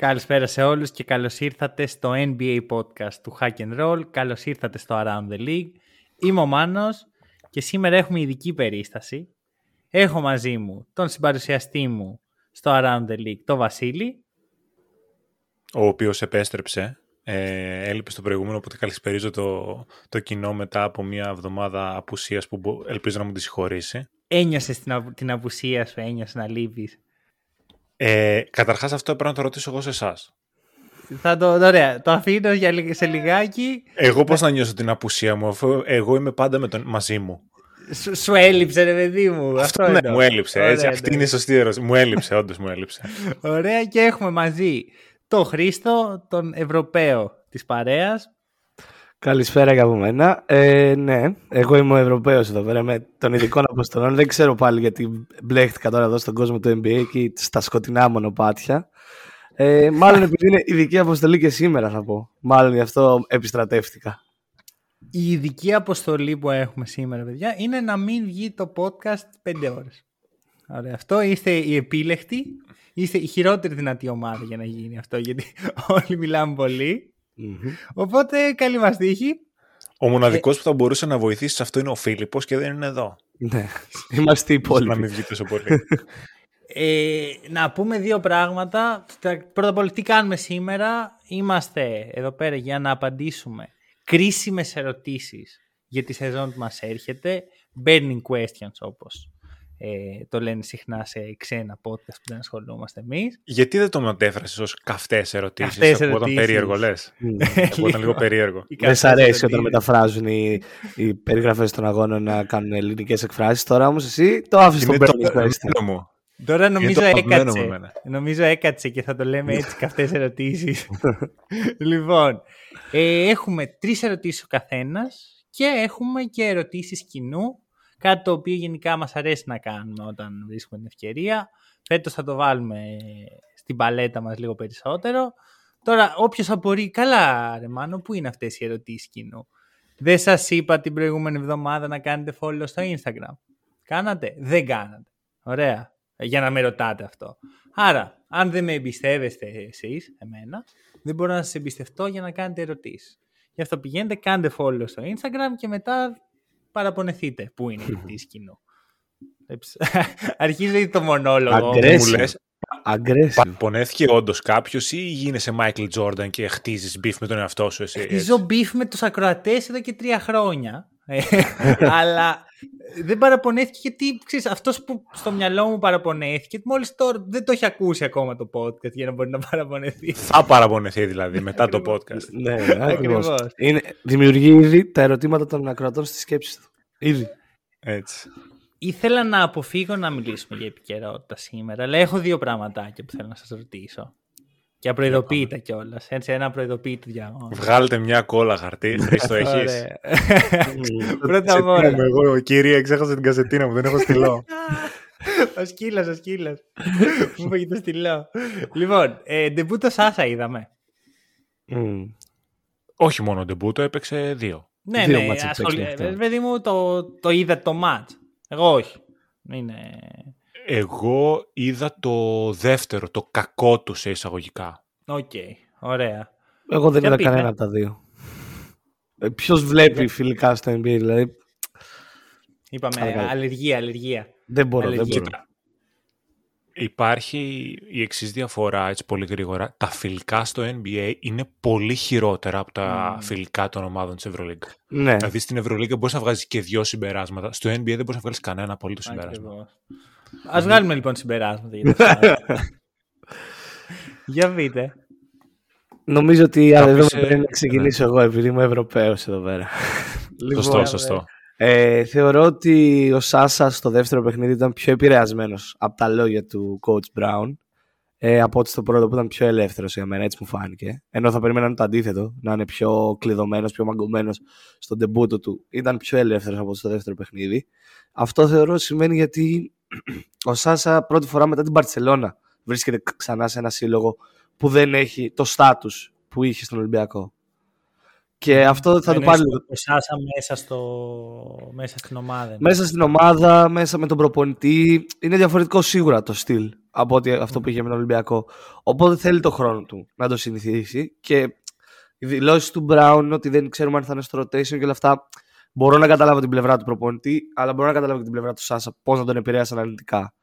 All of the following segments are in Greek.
Καλησπέρα σε όλους και καλώς ήρθατε στο NBA podcast του Hack and Roll. Καλώς ήρθατε στο Around the League. Είμαι ο Μάνος και σήμερα έχουμε ειδική περίσταση. Έχω μαζί μου τον συμπαρουσιαστή μου στο Around the League, τον Βασίλη. Ο οποίος επέστρεψε. Ε, έλειπε στο προηγούμενο, οπότε καλησπερίζω το, το κοινό μετά από μια εβδομάδα απουσίας που μπο- ελπίζω να μου τη συγχωρήσει. Ένιωσες την, απου- την απουσία σου, ένιωσες να λείπεις. Ε, καταρχάς αυτό πρέπει να το ρωτήσω εγώ σε εσάς. Θα το, ωραία, το αφήνω για, λι- σε λιγάκι. Εγώ πώς να νιώσω την απουσία μου, αφού εγώ είμαι πάντα με τον, μαζί μου. Σου, σου έλειψε ρε παιδί μου. Αυτό, ναι, εννοώ. μου έλειψε. Έτσι, Ωραία, αυτή ναι. είναι η σωστή ερώτηση. Μου έλειψε, όντως μου έλειψε. Ωραία και έχουμε μαζί τον Χρήστο, τον Ευρωπαίο της παρέας. Καλησπέρα και από μένα. Ε, ναι, εγώ είμαι ο Ευρωπαίος εδώ πέρα με των ειδικών αποστολών. Δεν ξέρω πάλι γιατί μπλέχτηκα τώρα εδώ στον κόσμο του NBA και στα σκοτεινά μονοπάτια. Ε, μάλλον επειδή είναι ειδική αποστολή και σήμερα θα πω. Μάλλον γι' αυτό επιστρατεύτηκα. Η ειδική αποστολή που έχουμε σήμερα, παιδιά, είναι να μην βγει το podcast 5 ώρες. Ωραία, αυτό είστε οι επίλεκτοι. Είστε η χειρότερη δυνατή ομάδα για να γίνει αυτό, γιατί όλοι μιλάμε πολύ. Οπότε, καλή μας τύχη. Ο μοναδικός που θα μπορούσε να βοηθήσει σε αυτό είναι ο Φίλιππος και δεν είναι εδώ. ναι, είμαστε οι Να μην υπόλοιποι. βγει τόσο πολύ. Ε, να πούμε δύο πράγματα. Τα- Πρώτα απ' όλα, τι κάνουμε σήμερα. Είμαστε εδώ πέρα για να απαντήσουμε κρίσιμες ερωτήσεις για τη σεζόν που μας έρχεται. Burning questions, όπως ε, το λένε συχνά σε ξένα podcast που δεν ασχολούμαστε εμείς. Γιατί δεν το μετέφρασες ως καυτές ερωτήσεις, Καυτές ακούγονταν ερωτήσεις. περίεργο λες; Ακούγονταν λίγο περίεργο. Οι Δεν σ' καυτές αρέσει ερωτήσεις. όταν μεταφράζουν οι, οι περιγραφές των αγώνων να κάνουν ελληνικές εκφράσεις. Τώρα όμως εσύ το άφησες στον Είναι το Burning Question. αγαπημένο μου. Τώρα νομίζω το αγαπημένο μου έκατσε. εμένα. Νομίζω έκατσε και θα το λέμε έτσι καυτές ερωτήσεις. λοιπόν, ε, έχουμε τρεις ερωτήσεις ο καθένας και έχουμε και ερωτήσεις κοινού. Κάτι το οποίο γενικά μας αρέσει να κάνουμε όταν βρίσκουμε την ευκαιρία. Φέτος θα το βάλουμε στην παλέτα μας λίγο περισσότερο. Τώρα, όποιος απορεί, καλά ρε Μάνο, πού είναι αυτές οι ερωτήσεις κοινού; Δεν σας είπα την προηγούμενη εβδομάδα να κάνετε follow στο Instagram. Κάνατε; Δεν κάνατε. Ωραία. Για να με ρωτάτε αυτό. Άρα, αν δεν με εμπιστεύεστε εσείς, εμένα, δεν μπορώ να σας εμπιστευτώ για να κάνετε ερωτήσεις. Γι' αυτό πηγαίνετε, κάντε follow στο Instagram και μετά παραπονεθείτε που είναι η ερωτήση κοινού. Αρχίζει το μονόλογο. Aggressive. Μου λες, Aggressive. Παραπονέθηκε όντως κάποιος ή γίνεσαι Michael Jordan και χτίζεις beef με τον εαυτό σου εσύ. έτσι; Χτίζω beef με τους ακροατές εδώ και τρία χρόνια. Ε, Αλλά δεν παραπονέθηκε γιατί ξέρεις, αυτός που στο μυαλό μου παραπονέθηκε μόλις τώρα δεν το έχει ακούσει ακόμα το podcast για να μπορεί να παραπονεθεί. Θα παραπονεθεί δηλαδή μετά το podcast. Ναι, ακριβώς. Ακριβώς. Είναι, δημιουργεί ήδη τα ερωτήματα των ακροατών στη σκέψη του. Ήδη. Έτσι. Ήθελα να αποφύγω να μιλήσουμε για επικαιρότητα σήμερα, αλλά έχω δύο πραγματάκια που θέλω να σας ρωτήσω. Και απροειδοποιείτε κιόλας. Έτσι, ένα απροειδοποιείτε διάγωνο. Βγάλτε μια κόλλα χαρτί. Χρήστο, έχεις. Ωραία. Πρώτα απ' όλα. Εγώ, κυρία, ξέχασα την κασετίνα μου, δεν έχω στυλό. Ο σκύλος, ο σκύλος. Μου είπε το στυλό. Λοιπόν, ε, ντεμπούτο Σάσα είδαμε. Μμ. Όχι μόνο ντεμπούτο, έπαιξε δύο. Ναι, Δύο ναι, μάτς ασχολη... έπαιξε αυτό. ε, παιδί μου το, το είδα το μάτς. Εγώ όχι. Είναι... Εγώ είδα το δεύτερο, το κακό του σε εισαγωγικά. Οκ, ωραία. Εγώ δεν Για είδα πείτε. κανένα από τα δύο. Ποιος βλέπει φιλικά στο NBA, δηλαδή. Είπαμε Παρακαλώ. αλλεργία, αλλεργία. Δεν μπορώ, δεν Αλλεργία. μπορώ. Υπάρχει η εξής διαφορά, έτσι πολύ γρήγορα. Τα φιλικά στο NBA είναι πολύ χειρότερα από τα φιλικά των ομάδων της Ευρωλίγκα. Ναι, Δηλαδή στην Ευρωλίγκα μπορείς να βγάζεις και δύο συμπεράσματα. Στο NBA δεν μπορείς να βγάλεις κανένα απολύτω συμπέρασμα. Ακριβώς. Ας βγάλουμε λοιπόν συμπεράσματα για το Σάσα. Για πείτε. νομίζω ότι αν εδώ Κάποιος, ε, πρέπει να ξεκινήσω εγώ επειδή είμαι Ευρωπαίος εδώ πέρα. Σωστό, Λοιπόν, σωστό. Ε, θεωρώ ότι ο Σάσα στο δεύτερο παιχνίδι ήταν πιο επηρεασμένος από τα λόγια του coach Brown. ε, από ότι στο πρώτο που ήταν πιο ελεύθερος για μένα, έτσι μου φάνηκε. Ενώ θα περίμενα το αντίθετο, να είναι πιο κλειδωμένος, πιο μαγκωμένος στον τεμπούτο του. Ήταν πιο ελεύθερος από το δεύτερο παιχνίδι. Αυτό θεωρώ σημαίνει γιατί ο Σάσα πρώτη φορά μετά την Παρσελώνα βρίσκεται ξανά σε ένα σύλλογο που δεν έχει το στάτου που είχε στον Ολυμπιακό. Και αυτό θα το πάρει. Ο Σάσα μέσα, στο... μέσα στην ομάδα. Μέσα στην ομάδα, μέσα με τον προπονητή. Είναι διαφορετικό σίγουρα το στυλ από ότι αυτό που είχε με τον Ολυμπιακό. Οπότε θέλει το χρόνο του να το συνηθίσει. Και οι δηλώσεις του Μπράουν ότι δεν ξέρουμε αν θα είναι στο rotation και όλα αυτά. Μπορώ να καταλάβω την πλευρά του προπονητή, αλλά μπορώ να καταλάβω και την πλευρά του Σάσα πώς να τον επηρέασε αναλυτικά.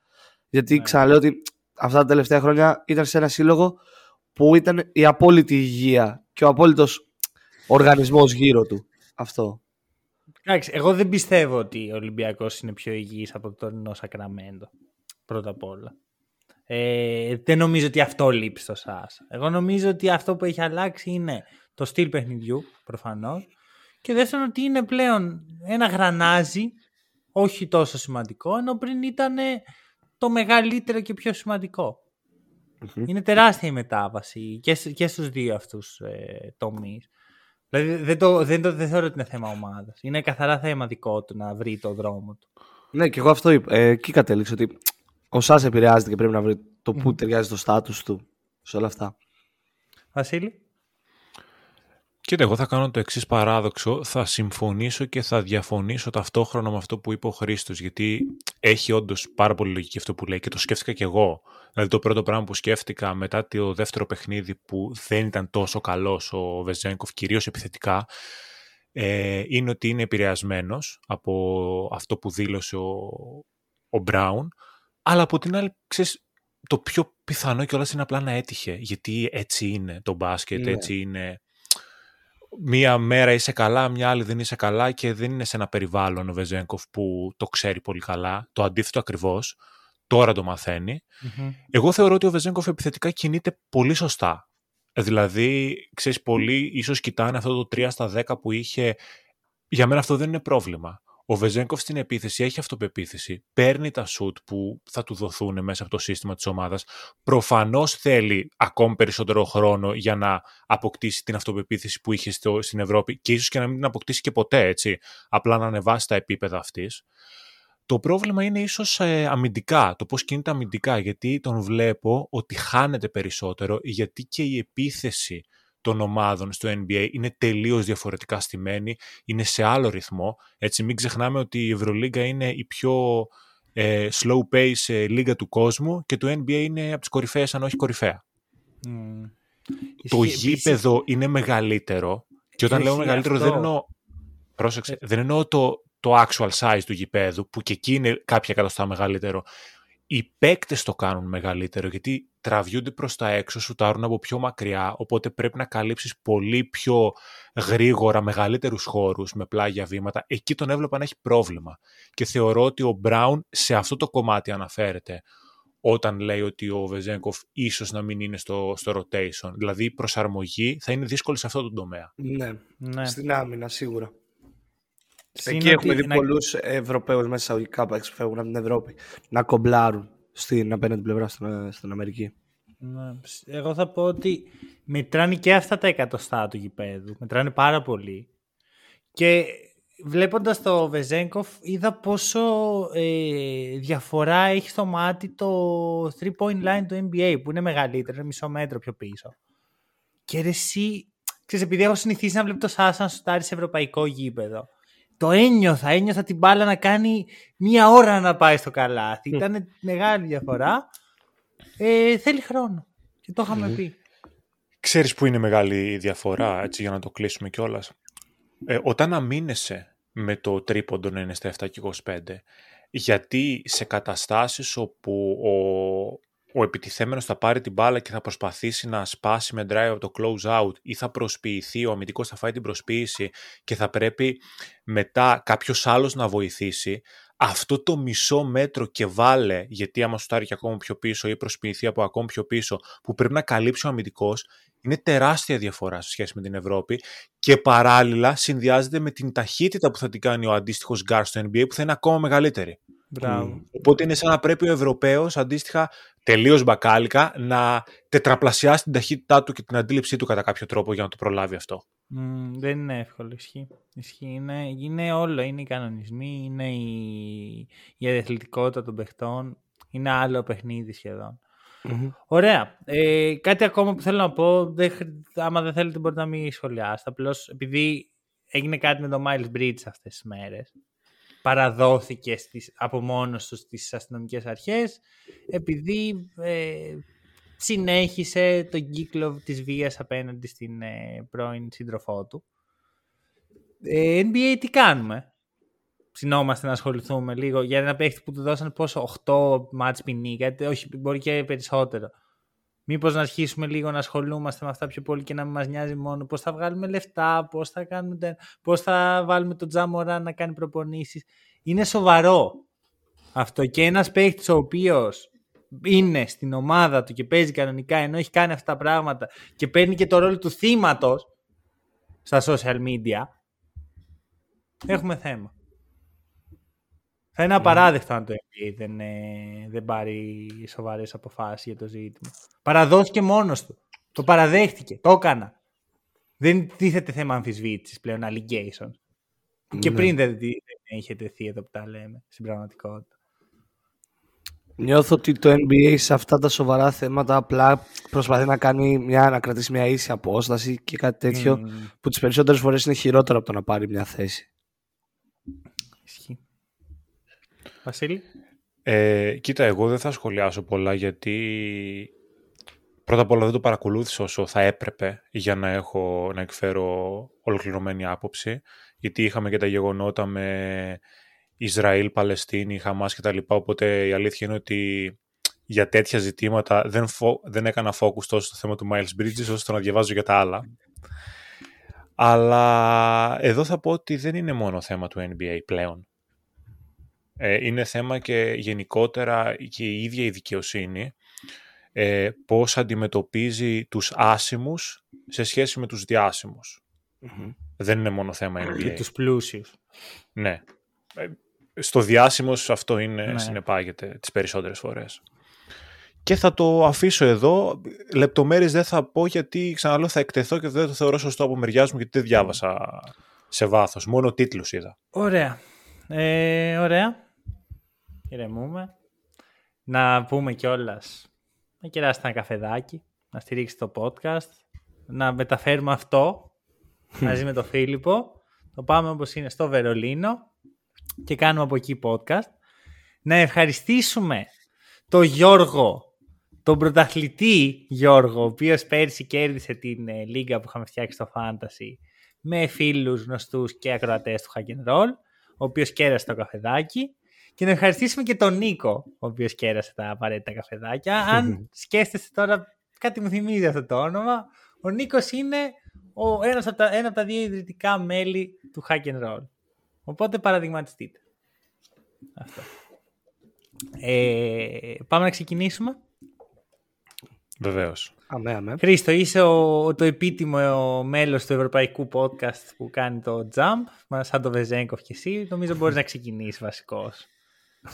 Γιατί ναι. ξαναλέω ότι αυτά τα τελευταία χρόνια ήταν σε ένα σύλλογο που ήταν η απόλυτη υγεία και ο απόλυτος οργανισμός γύρω του. Αυτό. Εντάξει, εγώ δεν πιστεύω ότι ο Ολυμπιακός είναι πιο υγιής από το τωρινό Σακραμέντο. Πρώτα απ' όλα. Ε, δεν νομίζω ότι αυτό λείπει στο ΣΑΣ. Εγώ νομίζω ότι αυτό που έχει αλλάξει είναι το στυλ παιχνιδιού, προφανώς. Και δεύτερον ότι είναι πλέον ένα γρανάζι, όχι τόσο σημαντικό, ενώ πριν ήταν το μεγαλύτερο και πιο σημαντικο Είναι τεράστια η μετάβαση και, και στους δύο αυτούς ε, τομείς. Δηλαδή δεν, το, δεν, το, δεν θεωρώ ότι είναι θέμα ομάδας. Είναι καθαρά θέμα δικό του να βρει το δρόμο του. Ναι, και εγώ αυτό είπα. Ε, εκεί κατέληξα ότι ο Σάς επηρεάζεται και πρέπει να βρει το που ταιριάζει το στάτους του σε όλα αυτά. Βασίλη; Κοίτα, εγώ θα κάνω το εξής παράδοξο. Θα συμφωνήσω και θα διαφωνήσω ταυτόχρονα με αυτό που είπε ο Χρήστος, γιατί έχει όντως πάρα πολύ λογική αυτό που λέει και το σκέφτηκα κι εγώ. Δηλαδή, το πρώτο πράγμα που σκέφτηκα μετά το δεύτερο παιχνίδι που δεν ήταν τόσο καλός ο Βεζέγκοφ, κυρίως επιθετικά, ε, είναι ότι είναι επηρεασμένος από αυτό που δήλωσε ο, ο Μπράουν. Αλλά από την άλλη, ξέρεις, το πιο πιθανό κιόλας είναι απλά να έτυχε. Γιατί έτσι είναι το μπάσκετ, ναι. έτσι είναι μία μέρα είσαι καλά, μια άλλη δεν είσαι καλά και δεν είναι σε ένα περιβάλλον ο Βεζέγκοφ που το ξέρει πολύ καλά. Το αντίθετο ακριβώς. Τώρα το μαθαινει Εγώ θεωρώ ότι ο Βεζέγκοφ επιθετικά κινείται πολύ σωστά. Δηλαδή, ξέρεις, πολλοί ίσως κοιτάνε αυτό το 3 στα 10 που είχε. Για μένα αυτό δεν είναι πρόβλημα. Ο Βεζέγκοφ στην επίθεση έχει αυτοπεποίθηση. Παίρνει τα σουτ που θα του δοθούν μέσα από το σύστημα της ομάδας. Προφανώς θέλει ακόμη περισσότερο χρόνο για να αποκτήσει την αυτοπεποίθηση που είχε στο, στην Ευρώπη και ίσως και να μην την αποκτήσει και ποτέ έτσι. Απλά να ανεβάσει τα επίπεδα αυτής. Το πρόβλημα είναι ίσως ε, αμυντικά, το πώς κινείται αμυντικά, γιατί τον βλέπω ότι χάνεται περισσότερο, γιατί και η επίθεση των ομάδων στο NBA είναι τελείως διαφορετικά στημένη, είναι σε άλλο ρυθμό. Έτσι μην ξεχνάμε ότι η Ευρωλίγκα είναι η πιο ε, slow pace ε, λίγα του κόσμου και το NBA είναι από τις κορυφαίες αν όχι κορυφαία. Mm. Το γήπεδο είναι μεγαλύτερο και όταν λέω μεγαλύτερο αυτό. δεν εννοώ, πρόσεξε, ε. δεν εννοώ το, το actual size του γηπέδου που και εκεί είναι κάποια εκατοστά μεγαλύτερο οι παίκτες το κάνουν μεγαλύτερο γιατί τραβιούνται προς τα έξω, σουτάρουν από πιο μακριά, οπότε πρέπει να καλύψεις πολύ πιο γρήγορα μεγαλύτερους χώρους με πλάγια βήματα. Εκεί τον έβλεπα να έχει πρόβλημα και θεωρώ ότι ο Μπράουν σε αυτό το κομμάτι αναφέρεται όταν λέει ότι ο Βεζέγκοφ ίσως να μην είναι στο, στο rotation. Δηλαδή η προσαρμογή θα είναι δύσκολη σε αυτό το τομέα. Ναι, ναι. στην άμυνα σίγουρα. Εκεί έχουμε δει να... πολλούς Ευρωπαίους μέσα αγωγικά που φεύγουν από την Ευρώπη να κομπλάρουν στην απέναντι πλευρά στην, στην Αμερική. Ναι. Εγώ θα πω ότι μετράνε και αυτά τα εκατοστά του γηπέδου. Μετράνε πάρα πολύ. Και βλέποντας το Βεζέγκοφ, είδα πόσο ε, διαφορά έχει στο μάτι το 3-point line του NBA που είναι μεγαλύτερο, είναι μισό μέτρο πιο πίσω. Και εσύ, ξέρεις, επειδή έχω συνηθίσει να βλέπω το Σάσαν σουτάρει σε ευρωπαϊκό γήπεδο, το ένιωθα, ένιωθα την μπάλα να κάνει μία ώρα να πάει στο καλάθι. Ήταν μεγάλη διαφορά. Ε, θέλει χρόνο. Και το είχαμε πει. Ξέρεις που είναι μεγάλη η διαφορά, έτσι για να το κλείσουμε κιόλας; Ε, όταν αμήνεσαι με το τρίποντο να είναι στα 7 και 25, γιατί σε καταστάσεις όπου ο, ο επιτιθέμενος θα πάρει την μπάλα και θα προσπαθήσει να σπάσει με drive από το close out ή θα προσποιηθεί, ο αμυντικός θα φάει την προσποίηση και θα πρέπει μετά κάποιος άλλος να βοηθήσει, αυτό το μισό μέτρο και βάλε, γιατί άμα σου και ακόμα πιο πίσω ή προσποιηθεί από ακόμα πιο πίσω, που πρέπει να καλύψει ο αμυντικός, είναι τεράστια διαφορά σε σχέση με την Ευρώπη και παράλληλα συνδυάζεται με την ταχύτητα που θα την κάνει ο αντίστοιχος γκάρ στο NBA που θα είναι ακόμα μεγαλύτερη. Μπράβο. Οπότε είναι σαν να πρέπει ο Ευρωπαίος αντίστοιχα τελείως μπακάλικα να τετραπλασιάσει την ταχύτητά του και την αντίληψή του κατά κάποιο τρόπο για να το προλάβει αυτό. Mm, δεν είναι εύκολο, ισχύει. ισχύει. Είναι, είναι όλο, είναι οι κανονισμοί, είναι η, η αθλητικότητα των παιχτών, είναι άλλο παιχνίδι σχεδόν. Mm-hmm. Ωραία. Ε, κάτι ακόμα που θέλω να πω, δεν, άμα δεν θέλετε μπορείτε να μην σχολιάσετε, απλώς επειδή έγινε κάτι με το Miles Bridge αυτές τις μέρες, παραδόθηκε στις, από μόνος τους στις αστυνομικές αρχές επειδή ε, συνέχισε τον κύκλο της βίας απέναντι στην ε, πρώην σύντροφό του. Ε, NBA τι κάνουμε; Συνόμαστε να ασχοληθούμε λίγο για ένα παίχτη που του δώσαν πόσο 8 μάτς ποινή, όχι μπορεί και περισσότερο. Μήπως να αρχίσουμε λίγο να ασχολούμαστε με αυτά πιο πολύ και να μην μας νοιάζει μόνο πώς θα βγάλουμε λεφτά, πώς θα, κάνουμε, πώς θα βάλουμε τον Τζάμορα να κάνει προπονήσεις. Είναι σοβαρό αυτό και ένας παίχτης ο οποίος είναι στην ομάδα του και παίζει κανονικά ενώ έχει κάνει αυτά τα πράγματα και παίρνει και το ρόλο του θύματος στα social media, έχουμε θέμα. Θα είναι απαράδεκτο αν το NBA δεν, ε, δεν πάρει σοβαρές αποφάσεις για το ζήτημα. Παραδόθηκε μόνος του. Το παραδέχτηκε. Το έκανα. Δεν τίθεται θέμα αμφισβήτησης πλέον, allegation. Και ναι. πριν δεν, δεν είχε τεθεί εδώ που τα λέμε στην πραγματικότητα. Νιώθω ότι το NBA σε αυτά τα σοβαρά θέματα απλά προσπαθεί να κάνει μια, να κρατήσει μια ίση απόσταση και κάτι τέτοιο που τις περισσότερες φορές είναι χειρότερο από το να πάρει μια θέση. Ισχύει. Βασίλη. Ε, κοίτα, εγώ δεν θα σχολιάσω πολλά γιατί πρώτα απ' όλα δεν το παρακολούθησα όσο θα έπρεπε για να, έχω, να εκφέρω ολοκληρωμένη άποψη γιατί είχαμε και τα γεγονότα με Ισραήλ, Παλαιστίνη, Χαμάς και τα λοιπά, οπότε η αλήθεια είναι ότι για τέτοια ζητήματα δεν, φο... δεν έκανα focus τόσο στο θέμα του Miles Bridges όσο στο να διαβάζω για τα άλλα. Αλλά εδώ θα πω ότι δεν είναι μόνο θέμα του NBA πλέον. Ε, είναι θέμα και γενικότερα και η ίδια η δικαιοσύνη ε, πώς αντιμετωπίζει τους άσημους σε σχέση με τους διασημους Δεν είναι μόνο θέμα NBA. Και τους πλούσιους. Ναι. Ε, στο διάσημο αυτό είναι, ναι. συνεπάγεται τις περισσότερες φορές. Και θα το αφήσω εδώ. Λεπτομέρειες δεν θα πω γιατί ξαναλέω θα εκτεθώ και δεν το θεωρώ σωστό από μεριάς μου γιατί δεν διάβασα σε βάθος. Μόνο τίτλους είδα. Ωραία. Ε, ωραία. Ηρεμούμε. Να πούμε κιόλας να κεράσετε ένα καφεδάκι, να στηρίξετε το podcast, να μεταφέρουμε αυτό μαζί με τον Φίλιππο. Το πάμε όπως είναι στο Βερολίνο και κάνουμε από εκεί podcast. Να ευχαριστήσουμε τον Γιώργο, τον πρωταθλητή Γιώργο, ο οποίος πέρσι κέρδισε την ε, λίγα που είχαμε φτιάξει στο Fantasy με φίλους γνωστούς και ακροατές του Hack Roll, ο οποίος κέρασε το καφεδάκι. Και να ευχαριστήσουμε και τον Νίκο, ο οποίος κέρασε τα απαραίτητα καφεδάκια. Αν σκέφτεστε τώρα, κάτι μου θυμίζει αυτό το όνομα, ο Νίκος είναι ο, ένας από τα, ένα από τα δύο ιδρυτικά μέλη του Hack and Roll. Οπότε παραδειγματιστείτε. Αυτό. Ε, πάμε να ξεκινήσουμε. Βεβαίως. Αμέ, αμέ. Χρήστο, είσαι ο, το επίτιμο μέλος του ευρωπαϊκού podcast που κάνει το Jump, σαν το Βεζέγκοφ και εσύ. Νομίζω μπορείς να ξεκινήσεις βασικός.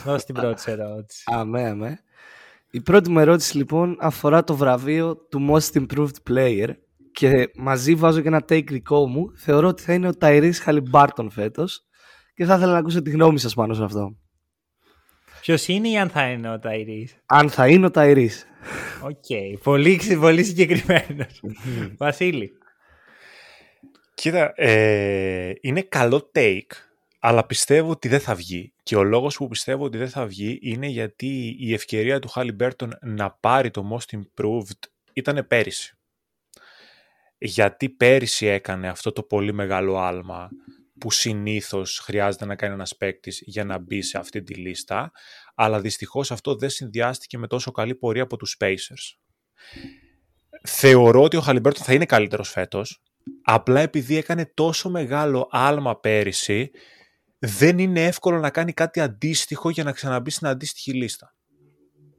Δώσε την πρώτη ερώτηση. Αμέ, αμέ. Η πρώτη μου ερώτηση λοιπόν αφορά το βραβείο του Most Improved Player και μαζί βάζω και ένα take δικό μου. Θεωρώ ότι θα είναι ο Tyrese Haliburton φέτος και θα ήθελα να ακούσω τη γνώμη σας πάνω σε αυτό. Ποιος είναι ή αν θα είναι ο Tyrese. Αν θα είναι ο Tyrese. Οk. Okay. Πολύ, πολύ συγκεκριμένο. Βασίλη. Κοίτα, ε, είναι καλό take, αλλά πιστεύω ότι δεν θα βγει. Και ο λόγος που πιστεύω ότι δεν θα βγει είναι γιατί η ευκαιρία του Χάλι Μπέρτον να πάρει το Most Improved ήταν πέρυσι. Γιατί πέρυσι έκανε αυτό το πολύ μεγάλο άλμα που συνήθως χρειάζεται να κάνει ένας παίκτης για να μπει σε αυτή τη λίστα, αλλά δυστυχώς αυτό δεν συνδυάστηκε με τόσο καλή πορεία από τους Pacers. Θεωρώ ότι ο Χαλιμπέρτον θα είναι καλύτερος φέτος, απλά επειδή έκανε τόσο μεγάλο άλμα πέρυσι, δεν είναι εύκολο να κάνει κάτι αντίστοιχο για να ξαναμπεί στην αντίστοιχη λίστα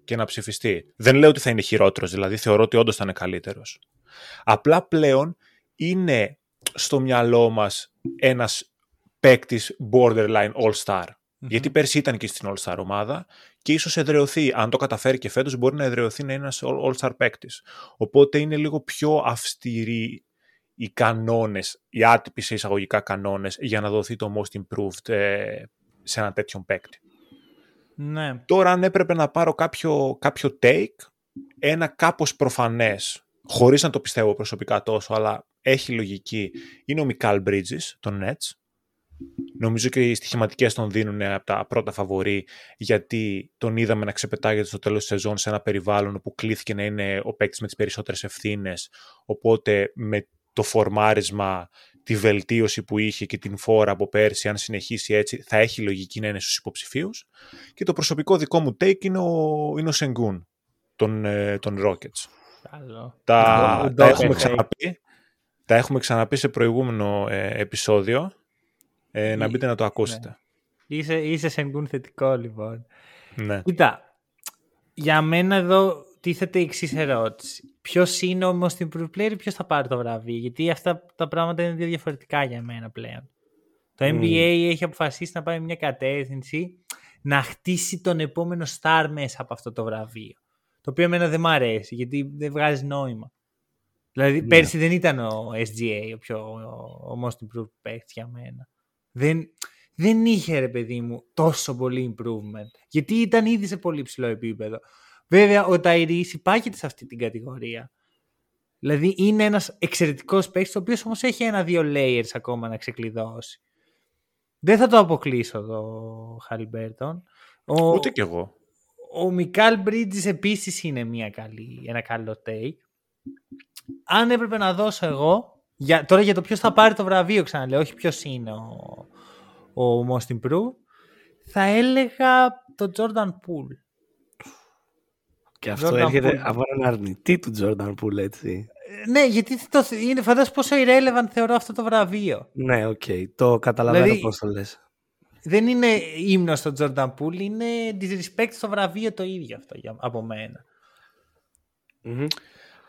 και να ψηφιστεί. Δεν λέω ότι θα είναι χειρότερος, δηλαδή θεωρώ ότι όντως θα είναι καλύτερος. Απλά πλέον είναι στο μυαλό μας ένας παίκτης borderline all-star. Γιατί πέρσι ήταν και στην All-Star ομάδα και ίσως εδρεωθεί. Αν το καταφέρει και φέτος, μπορεί να εδρεωθεί να είναι ένας All-Star παίκτης. Οπότε είναι λίγο πιο αυστηροί οι κανόνες, οι άτυποι σε εισαγωγικά κανόνες για να δοθεί το most improved ε, σε ένα τέτοιο παίκτη. Ναι. Τώρα, αν έπρεπε να πάρω κάποιο, κάποιο take, ένα κάπως προφανές, χωρίς να το πιστεύω προσωπικά τόσο, αλλά έχει λογική, είναι ο Μικάλ Bridges, των Nets. Νομίζω και οι στοιχηματικές τον δίνουν από τα πρώτα φαβορή, γιατί τον είδαμε να ξεπετάγεται στο τέλος της σεζόν σε ένα περιβάλλον όπου κλήθηκε να είναι ο παίκτης με τις περισσότερες ευθύνες. οπότε με το φορμάρισμα, τη βελτίωση που είχε και την φόρα από πέρσι, αν συνεχίσει έτσι, θα έχει λογική να είναι στους υποψηφίους. Και το προσωπικό δικό μου take είναι ο, είναι ο Σενγκούν των, ε, των Rockets. Καλό. Τα, τα, έχουμε ξαναπεί, τα έχουμε ξαναπεί σε προηγούμενο ε, επεισόδιο. Ε, να μπείτε να το ακούσετε. Ναι. Είσαι, είσαι Σενγκούν θετικό λοιπόν. Ναι. Κοίτα, για μένα εδώ τίθεται η εξής ερώτηση. Ποιος είναι όμω στην player ή ποιος θα πάρει το βραβείο, Γιατί αυτά τα πράγματα είναι δύο διαφορετικά για μένα πλέον. Το NBA έχει αποφασίσει να πάει μια κατεύθυνση να χτίσει τον επόμενο star μέσα από αυτό το βραβείο. Το οποίο εμένα δεν μ' αρέσει γιατί δεν βγάζει νόημα. Δηλαδή yeah. Ναι. πέρσι δεν ήταν ο SGA ο πιο ο most improved παίκτης για μένα. Δεν, δεν είχε ρε παιδί μου τόσο πολύ improvement. Γιατί ήταν ήδη σε πολύ ψηλό επίπεδο. Βέβαια, ο Ταϊρή υπάγεται σε αυτή την κατηγορία. Δηλαδή είναι ένας εξαιρετικός παίκτης, ο οποίος όμως έχει ένα-δύο layers ακόμα να ξεκλειδώσει. Δεν θα το αποκλείσω εδώ, Χαλιμπέρτον. Ούτε κι εγώ. Ο Μικάλ Μπρίτζ επίσης είναι μια καλή, ένα καλό take. Αν έπρεπε να δώσω εγώ, για, τώρα για το ποιος θα πάρει το βραβείο, ξαναλέω, όχι ποιος είναι ο, ο Most Improved, θα έλεγα το Jordan Poole. Και αυτό Jordan έρχεται Poole. από έναν αρνητή του Jordan Poole, έτσι. Ναι, γιατί το, είναι, φαντάζομαι πόσο irrelevant θεωρώ αυτό το βραβείο. Ναι, οκ. Okay. Το καταλαβαίνω δηλαδή, πώς το λες. Δεν είναι ύμνος στο Jordan Poole, είναι disrespect στο βραβείο το ίδιο αυτό για, από μένα. Mm-hmm.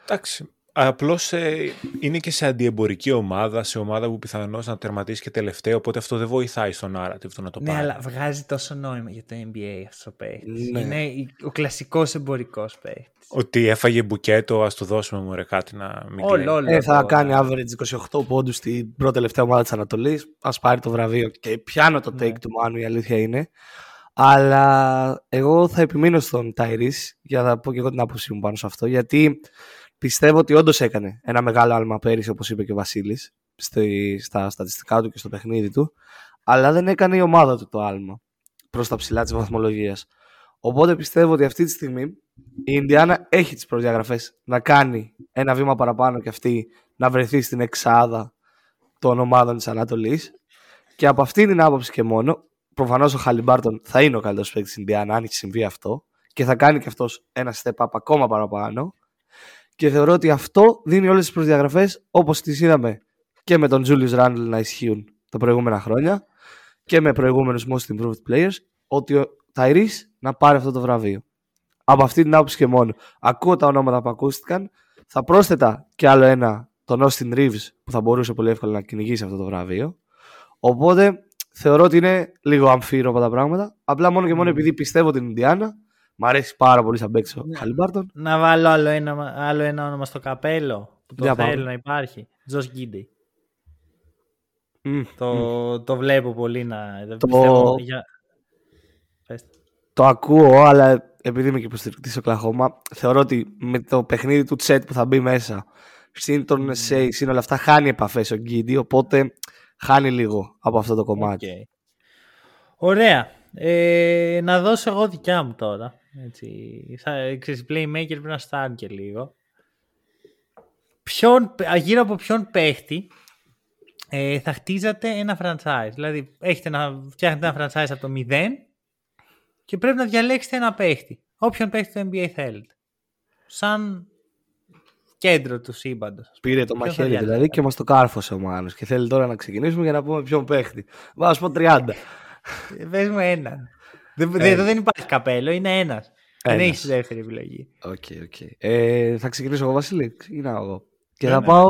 Εντάξει. Απλώς ε, είναι και σε αντιεμπορική ομάδα, σε ομάδα που πιθανώς να τερματίσει και τελευταίο, οπότε αυτό δεν βοηθάει στο narrative του να το ναι, πάρει. Ναι, αλλά βγάζει τόσο νόημα για το NBA αυτό ο παίκτης. Ναι. Είναι ο κλασικός εμπορικός παίκτης. Ότι έφαγε μπουκέτο, ας του δώσουμε μου κάτι να μην όλο, όλο, ε, Θα κάνει average 28 πόντους στην πρώτη τελευταία ομάδα της Ανατολής. Α πάρει το βραβείο. Και πιάνω το take ναι. του Μάνου, η αλήθεια είναι. Αλλά εγώ θα επιμείνω στον Τάιρι για να πω και εγώ την άποψή μου πάνω σε αυτό. Γιατί Πιστεύω ότι όντως έκανε ένα μεγάλο άλμα πέρυσι, όπως είπε και ο Βασίλης, στα στατιστικά του και στο παιχνίδι του, αλλά δεν έκανε η ομάδα του το άλμα προς τα ψηλά της βαθμολογίας. Οπότε πιστεύω ότι αυτή τη στιγμή η Ινδιάνα έχει τις προδιαγραφές να κάνει ένα βήμα παραπάνω και αυτή να βρεθεί στην εξάδα των ομάδων της Ανατολής. Και από αυτή την άποψη και μόνο, προφανώς ο Χαλιμπάρτον θα είναι ο καλύτερος παίκτης της Ινδιάνα, αν έχει συμβεί αυτό, και θα κάνει και αυτός ένα step up ακόμα παραπάνω και θεωρώ ότι αυτό δίνει όλες τις προδιαγραφές όπως τις είδαμε και με τον Julius Randle να ισχύουν τα προηγούμενα χρόνια και με προηγούμενους most improved players ότι ο Tyrese να πάρει αυτό το βραβείο. Από αυτή την άποψη και μόνο. Ακούω τα ονόματα που ακούστηκαν. Θα πρόσθετα και άλλο ένα, τον Austin Reeves, που θα μπορούσε πολύ εύκολα να κυνηγήσει αυτό το βραβείο. Οπότε θεωρώ ότι είναι λίγο αμφίροπα τα πράγματα. Απλά μόνο και μόνο επειδή πιστεύω την Ινδιάνα Μ' αρέσει πάρα πολύ σαν παίξο ο Χαλιμπάρτον. Να βάλω άλλο ένα, άλλο ένα όνομα στο καπέλο που το θέλω να υπάρχει. Τζος Γκίντι. το, το βλέπω πολύ να. Το... Πιστεύω, για... το ακούω, αλλά επειδή είμαι και υποστηρικτής στο Κλαχώμα, θεωρώ ότι με το παιχνίδι του Τσέτ που θα μπει μέσα, συν τον mm. συν όλα αυτά, χάνει επαφές ο Γκίντι, οπότε χάνει λίγο από αυτό το κομμάτι. Okay. Ωραία. Ε, να δώσω εγώ δικιά μου τώρα. Έτσι, θα, ξέρεις, playmaker πρέπει να στάρει και λίγο. Ποιον, γύρω από ποιον παίχτη ε, θα χτίζατε ένα franchise. Δηλαδή, έχετε να φτιάχνετε ένα franchise από το 0 και πρέπει να διαλέξετε ένα παίχτη. Όποιον παίχτη του NBA θέλετε. Σαν κέντρο του σύμπαντος. Πήρε το μαχαίρι δηλαδή και μας το κάρφωσε ο Μάνος. Και θέλει τώρα να ξεκινήσουμε για να πούμε ποιον παίχτη. Βάζω πω 30. Πες μου έναν. Δεν, ε. Εδώ δεν υπάρχει καπέλο, είναι ένας. Δεν έχεις δεύτερη επιλογή. Okay, okay. Ε, θα ξεκινήσω εγώ, Βασίλη. Ξεκινάω εγώ. Και θα πάω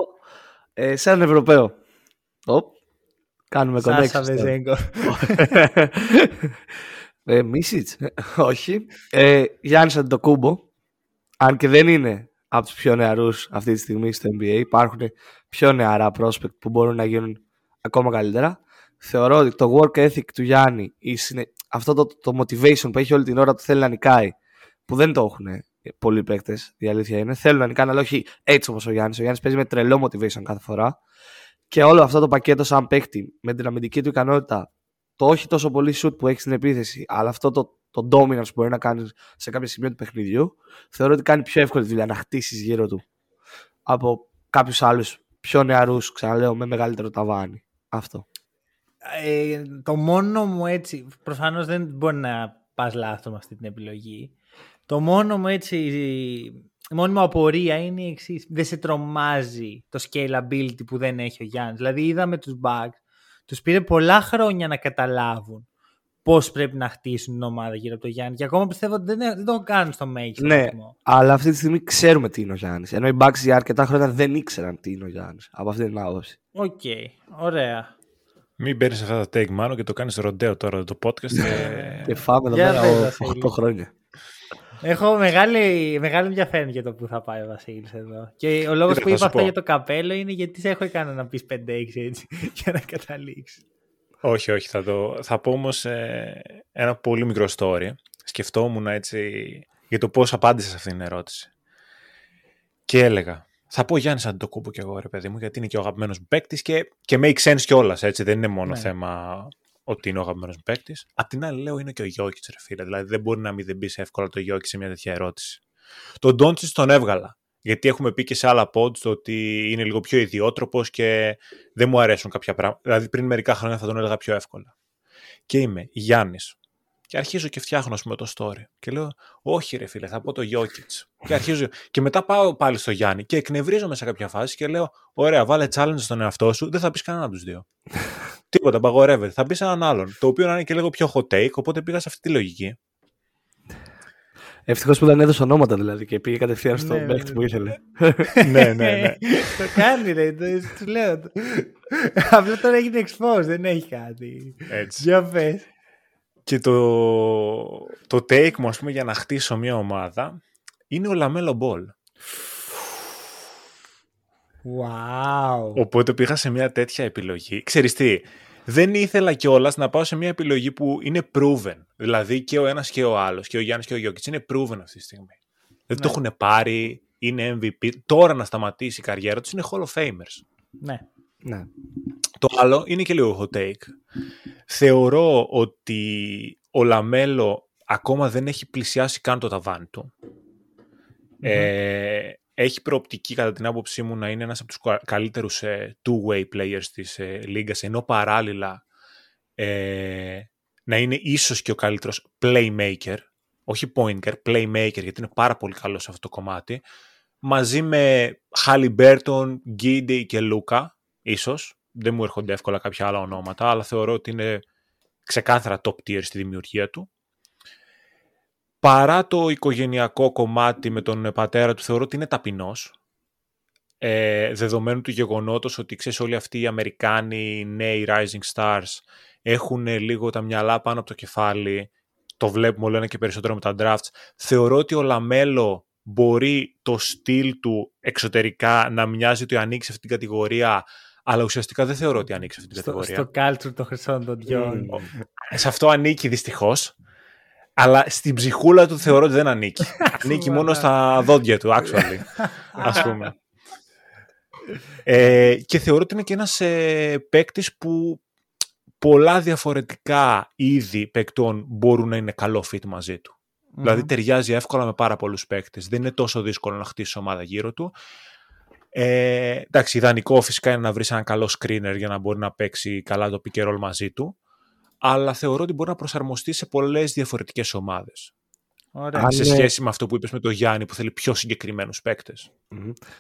ε, σε έναν Ευρωπαίο. Οπ. Κάνουμε Σάσα Βεζέγκο. ε, Μίσιτς, όχι. Ε, Γιάννης Αντιτοκούμπο, αν και δεν είναι από τους πιο νεαρούς αυτή τη στιγμή στο NBA, υπάρχουν πιο νεαρά prospect που μπορούν να γίνουν ακόμα καλύτερα. Θεωρώ ότι το work ethic του Γιάννη, αυτό το, το motivation που έχει όλη την ώρα του θέλει να νικάει, που δεν το έχουν πολλοί παίκτες, η αλήθεια είναι. Θέλουν να νικάνε, αλλά όχι έτσι όπως ο Γιάννης. Ο Γιάννης παίζει με τρελό motivation κάθε φορά. Και όλο αυτό το πακέτο, σαν παίκτη, με την αμυντική του ικανότητα, το όχι τόσο πολύ shoot που έχει στην επίθεση, αλλά αυτό το, το dominance που μπορεί να κάνεις σε κάποια σημεία του παιχνιδιού, θεωρώ ότι κάνει πιο εύκολη δουλειά να χτίσεις γύρω του από κάποιους άλλους πιο νεαρούς, ξαναλέω, με μεγαλύτερο ταβάνι. Αυτό. Ε, το μόνο μου έτσι, προφανώς δεν μπορεί να πας λάθος με αυτή την επιλογή. Το μόνο μου έτσι, η μόνη μου απορία είναι η εξής. Δεν σε τρομάζει το scalability που δεν έχει ο Γιάννης. Δηλαδή είδαμε τους bugs, τους πήρε πολλά χρόνια να καταλάβουν πώς πρέπει να χτίσουν την ομάδα γύρω από τον Γιάννη. Και ακόμα πιστεύω ότι δεν, δεν το κάνουν στο μέγιστο. Ναι, αλλά αυτή τη στιγμή ξέρουμε τι είναι ο Γιάννης. Ενώ οι Bucks για αρκετά χρόνια δεν ήξεραν τι είναι ο Γιάννης. Από αυτή την άποψη. Οκ, ωραία. Μην παίρνεις αυτά τα take Μάνο και το κάνεις rodeo τώρα το podcast. και, και φάμε εδώ πέρα 8 χρόνια. Έχω μεγάλη, μεγάλο ενδιαφέρον για το που θα πάει ο Βασίλης εδώ. Και ο λόγος που είπα αυτά για το καπέλο είναι γιατί σε έχω κάνει να πεις 5-6 έτσι για να καταλήξεις. Όχι, όχι. Θα, το, θα πω όμως ε, ένα πολύ μικρό story. Σκεφτόμουν έτσι για το πώς απάντησα σε αυτήν την ερώτηση. Και έλεγα, θα πω Γιάννης Αντοκούμπο κι εγώ, ρε παιδί μου, γιατί είναι και ο αγαπημένος παίκτης και, και make sense κιόλας. Έτσι, δεν είναι μόνο ναι. θέμα ότι είναι ο αγαπημένος παίκτης. Απ' την άλλη, λέω είναι και ο Γιώκητς, ρε φίλε. Δηλαδή, δεν μπορεί να μην δεν μπει εύκολα το Γιώκητς σε μια τέτοια ερώτηση. Τον Ντόντσιτ τον έβγαλα. Γιατί έχουμε πει και σε άλλα pods ότι είναι λίγο πιο ιδιότροπος και δεν μου αρέσουν κάποια πράγματα. Δηλαδή, πριν μερικά χρόνια θα τον έλεγα πιο εύκολα. Και είμαι Γιάννης. Και αρχίζω και φτιάχνω, ας πούμε, το story. Και λέω, Όχι, ρε φίλε, θα πω το Γιώκητ. Και αρχίζω. Και μετά πάω πάλι στο Γιάννη και εκνευρίζομαι σε κάποια φάση και λέω, Ωραία, βάλε challenge στον εαυτό σου, δεν θα πεις κανένα από τους δύο. Τίποτα, απαγορεύεται. Θα μπει σε έναν άλλον. Το οποίο να είναι και λίγο πιο hot take, οπότε πήγα σε αυτή τη λογική. Ευτυχώς που δεν έδωσε ονόματα δηλαδή και πήγε κατευθείαν στο ναι, παίχτη που ήθελε. ναι, ναι, ναι. τον κάνει, ρε. Του λέω. Απλά τώρα έγινε expose, δεν έχει κάτι. Έτσι. Για πες. Και το, το take μου, ας πούμε, για να χτίσω μια ομάδα είναι ο LaMelo Ball. Wow. Οπότε πήγα σε μια τέτοια επιλογή. Ξέρεις τι, δεν ήθελα κιόλας να πάω σε μια επιλογή που είναι proven. Δηλαδή και ο ένας και ο άλλος, και ο Γιάννης και ο Γιώκητς είναι proven αυτή τη στιγμή. Δεν το ναι. έχουν πάρει, είναι MVP. Τώρα να σταματήσει η καριέρα τους είναι Hall of Famers. Ναι. Ναι. Το άλλο είναι και λίγο hot take. Θεωρώ ότι ο LaMelo ακόμα δεν έχει πλησιάσει καν το ταβάνι του. Ε, έχει προοπτική κατά την άποψή μου να είναι ένας από τους καλύτερους ε, two-way players της ε, λίγκας, ενώ παράλληλα ε, να είναι ίσως και ο καλύτερος playmaker, όχι pointer, playmaker, γιατί είναι πάρα πολύ καλό σε αυτό το κομμάτι, μαζί με Halliburton, Giddy και Λούκα, ίσως. Δεν μου έρχονται εύκολα κάποια άλλα ονόματα, αλλά θεωρώ ότι είναι ξεκάθαρα top tier στη δημιουργία του παρά το οικογενειακό κομμάτι με τον πατέρα του θεωρώ ότι είναι ταπεινός ε, δεδομένου του γεγονότος ότι ξέρεις όλοι αυτοί οι Αμερικάνοι, οι νέοι rising stars έχουν λίγο τα μυαλά πάνω από το κεφάλι το βλέπουμε όλο ένα και περισσότερο με τα drafts θεωρώ ότι ο Λαμέλο μπορεί το στυλ του εξωτερικά να μοιάζει ότι ανήκει σε αυτή την κατηγορία αλλά ουσιαστικά δεν θεωρώ ότι ανήκει σε αυτή την κατηγορία. Στο culture των χρυσών των δυο. Σε αυτό ανήκει δυστυχώς. Αλλά στην ψυχούλα του θεωρώ ότι δεν ανήκει. ανήκει μόνο στα δόντια του, actually. ας πούμε. Ε, και θεωρώ ότι είναι και ένας ε, παίκτης που πολλά διαφορετικά είδη παικτών μπορούν να είναι καλό fit μαζί του. Δηλαδή ταιριάζει εύκολα με πάρα πολλούς παίκτες. Δεν είναι τόσο δύσκολο να χτίσει ομάδα γύρω του. Ε, εντάξει, ιδανικό φυσικά είναι να βρεις έναν καλό screener για να μπορεί να παίξει καλά το pick roll μαζί του αλλά θεωρώ ότι μπορεί να προσαρμοστεί σε πολλές διαφορετικές ομάδες. Σε σχέση με αυτό που είπες με τον Γιάννη που θέλει πιο συγκεκριμένους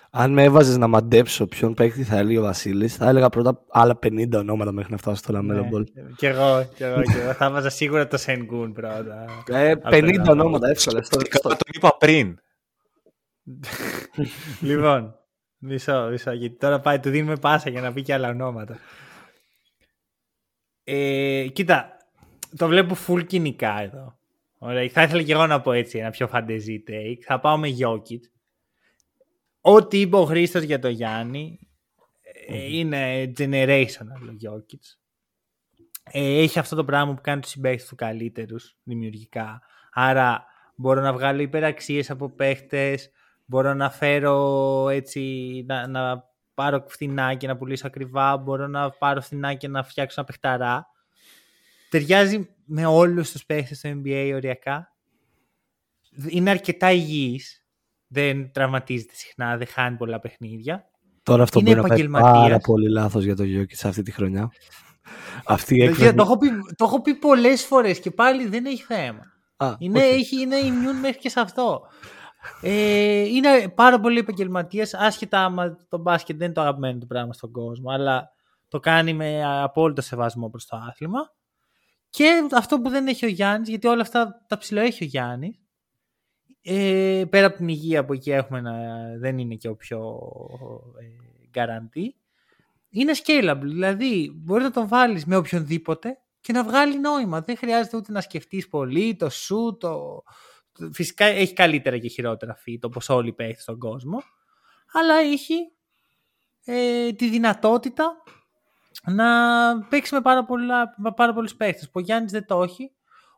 Αν με έβαζες να μαντέψω ποιον παίκτη θα έλεγε ο Βασίλης, θα έλεγα πρώτα άλλα 50 ονόματα μέχρι να φτάσω στο LaMelo ναι, Ball. Κι εγώ, κι εγώ, κι εγώ. θα έβαζα σίγουρα το Sengun πρώτα. Ε, 50 ονόματα, εύκολα. Το είπα πριν. λοιπόν, μισό, μισό, γιατί τώρα πάει, του δίνουμε πάσα για να πει και άλλα ονόματα. Ε, κοίτα, το βλέπω full κυνικά εδώ. Ωραία, θα ήθελα και εγώ να πω έτσι ένα πιο φανταιζί take. Θα πάω με Jokic. Ό,τι είπε ο Χρήστος για το Γιάννη ε, είναι generational ο Jokic. Ε, έχει αυτό το πράγμα που κάνει τους συμπαίχτες του καλύτερους δημιουργικά. Άρα μπορώ να βγάλω υπεραξίες από παίχτες, μπορώ να φέρω έτσι, να, να πάρω φθηνά και να πουλήσω ακριβά, μπορώ να πάρω φθηνά και να φτιάξω ένα παιχταρά. Ταιριάζει με όλους τους παίχτες στο NBA οριακά. Είναι αρκετά υγιής. Δεν τραυματίζεται συχνά, δεν χάνει πολλά παιχνίδια. Τώρα αυτό είναι μπορεί να πάει πάρα πολύ λάθος για το σε αυτή τη χρονιά. Αυτή η έκφραση... το, έχω πει, το έχω πει πολλές φορές και πάλι δεν έχει θέμα. Α, είναι, okay. έχει, είναι immune μέχρι και σε αυτό. Ε, είναι πάρα πολύ επαγγελματίας, άσχετα άμα το μπάσκετ δεν είναι το αγαπημένο του πράγμα στον κόσμο, αλλά το κάνει με απόλυτο σεβασμό προς το άθλημα. Και αυτό που δεν έχει ο Γιάννης, γιατί όλα αυτά τα ψηλό έχει ο Γιάννης. Ε, πέρα από την υγεία που εκεί έχουμε να, δεν είναι και ο πιο ε, είναι scalable, δηλαδή μπορείς να τον βάλεις με οποιονδήποτε και να βγάλει νόημα. Δεν χρειάζεται ούτε να σκεφτείς πολύ το σου, το, Φυσικά έχει καλύτερα και χειρότερα φύτο όπως όλοι οι στον κόσμο. Αλλά έχει ε, τη δυνατότητα να παίξει με πάρα, πολλά, με πάρα πολλούς παίχτες. Ο Γιάννης δεν το έχει.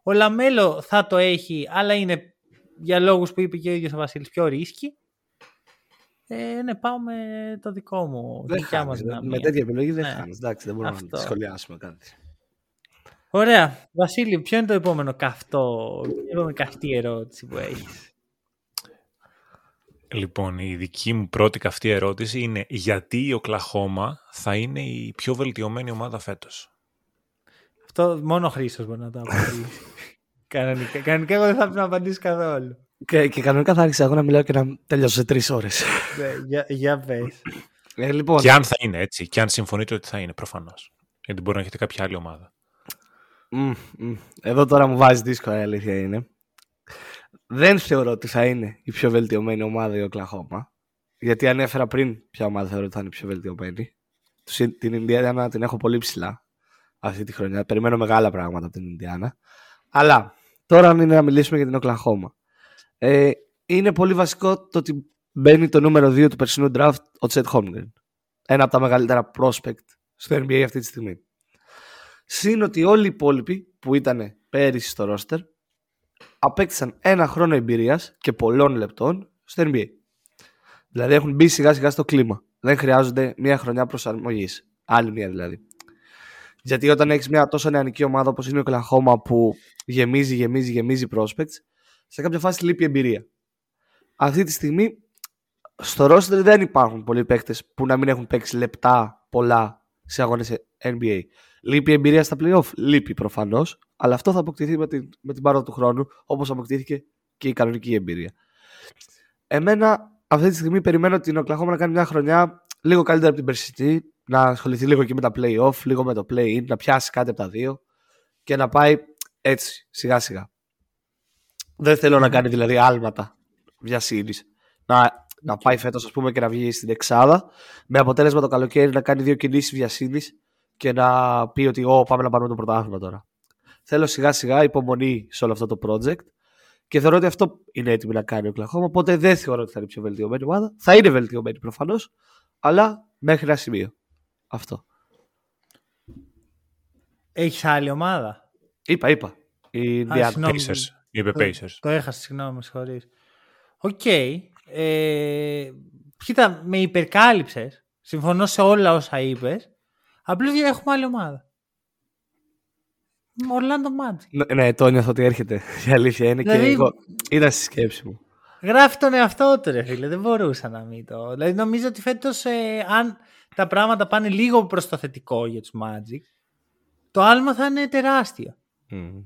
Ο LaMelo θα το έχει, αλλά είναι για λόγους που είπε και ο ίδιος ο Βασίλης πιο risky. Ε, ναι, πάω με το δικό μου. Δεν χάνεις, με τέτοια επιλογή δεν ναι. χάνεις. Εντάξει, δεν μπορούμε Αυτό. να σχολιάσουμε κάτι. Ωραία. Βασίλη, ποιο είναι το επόμενο καυτό, επόμενη καυτή ερώτηση που έχεις; Λοιπόν, η δική μου πρώτη καυτή ερώτηση είναι γιατί η Οκλαχώμα θα είναι η πιο βελτιωμένη ομάδα φέτος. Αυτό μόνο ο Χρήστος μπορεί να το απαντήσεις. κανονικά, κανονικά εγώ δεν θα πρέπει να απαντήσω καθόλου. Και, και κανονικά θα άρχισα εγώ να μιλάω και να τελειώσω σε τρεις ώρες. Ναι, για, για πες. Ε, λοιπόν. Και αν θα είναι έτσι, και αν συμφωνείτε ότι θα είναι προφανώς. Γιατί μπορεί να έχετε κάποια άλλη ομάδα. Εδώ τώρα μου βάζει δύσκολα η αλήθεια είναι. Δεν θεωρώ ότι θα είναι η πιο βελτιωμένη ομάδα η Οκλαχώμα. Γιατί ανέφερα πριν ποια ομάδα θεωρώ ότι θα είναι η πιο βελτιωμένη. Την Ινδιάνα την έχω πολύ ψηλά αυτή τη χρονιά. Περιμένω μεγάλα πράγματα από την Ινδιάνα. Αλλά τώρα είναι να μιλήσουμε για την Οκλαχώμα. Ε, είναι πολύ βασικό το ότι μπαίνει το νούμερο 2 του περσινού draft ο Τσέτ Χόμγκρεν. Ένα από τα μεγαλύτερα prospect στο NBA αυτή τη στιγμή. Συν ότι όλοι οι υπόλοιποι που ήταν πέρυσι στο roster απέκτησαν ένα χρόνο εμπειρίας και πολλών λεπτών στο NBA. Δηλαδή έχουν μπει σιγά σιγά στο κλίμα. Δεν χρειάζονται μία χρονιά προσαρμογής. Άλλη μία δηλαδή. Γιατί όταν έχεις μια τόσο νεανική ομάδα όπως είναι ο Κλαχώμα που γεμίζει, γεμίζει, γεμίζει prospects, σε κάποια φάση λείπει εμπειρία. Αυτή τη στιγμή στο roster δεν υπάρχουν πολλοί παίκτες που να μην έχουν παίξει λεπτά πολλά σε αγώνες NBA. Λείπει εμπειρία στα playoff. Λείπει προφανώς. Αλλά αυτό θα αποκτηθεί με την, με την πάροδο του χρόνου, όπως αποκτήθηκε και η κανονική εμπειρία. Εμένα αυτή τη στιγμή περιμένω την Οκλαχώμα να κάνει μια χρονιά λίγο καλύτερα από την περσιτή, να ασχοληθεί λίγο και με τα playoff, λίγο με το play-in, να πιάσει κάτι από τα δύο και να πάει έτσι σιγά σιγά. Δεν θέλω να κάνει δηλαδή άλματα βιασύνη. Να, να πάει φέτος, ας πούμε, και να βγει στην Εξάδα με αποτέλεσμα το καλοκαίρι να κάνει δύο κινήσεις βιασύνη και να πει ότι Ω, πάμε να πάρουμε το πρωτάθλημα τώρα. Θέλω σιγά σιγά υπομονή σε όλο αυτό το project και θεωρώ ότι αυτό είναι έτοιμο να κάνει η Οκλαχόμα. Οπότε δεν θεωρώ ότι θα είναι πιο βελτιωμένη ομάδα. Θα είναι βελτιωμένη προφανώς, αλλά μέχρι ένα σημείο. Αυτό. Έχεις άλλη ομάδα; Είπα, είπα. Η Pacers. Είπε Pacers. Το, το έχασα, συγγνώμη, συγχωρείς. Οκ. Ε, κοίτα, με υπερκάλυψες. Συμφωνώ σε όλα όσα είπες. Απλώς έχουμε άλλη ομάδα. Orlando Magic. Ναι, ναι, το νιώθω ότι έρχεται. Η αλήθεια είναι δηλαδή, και εγώ ήταν στη σκέψη μου. Γράφει τον εαυτό του, ρε φίλε. Δεν μπορούσα να μην το. Δηλαδή, νομίζω ότι φέτος, ε, αν τα πράγματα πάνε λίγο προς το θετικό για τους Magic, το άλμα θα είναι τεράστιο. Mm.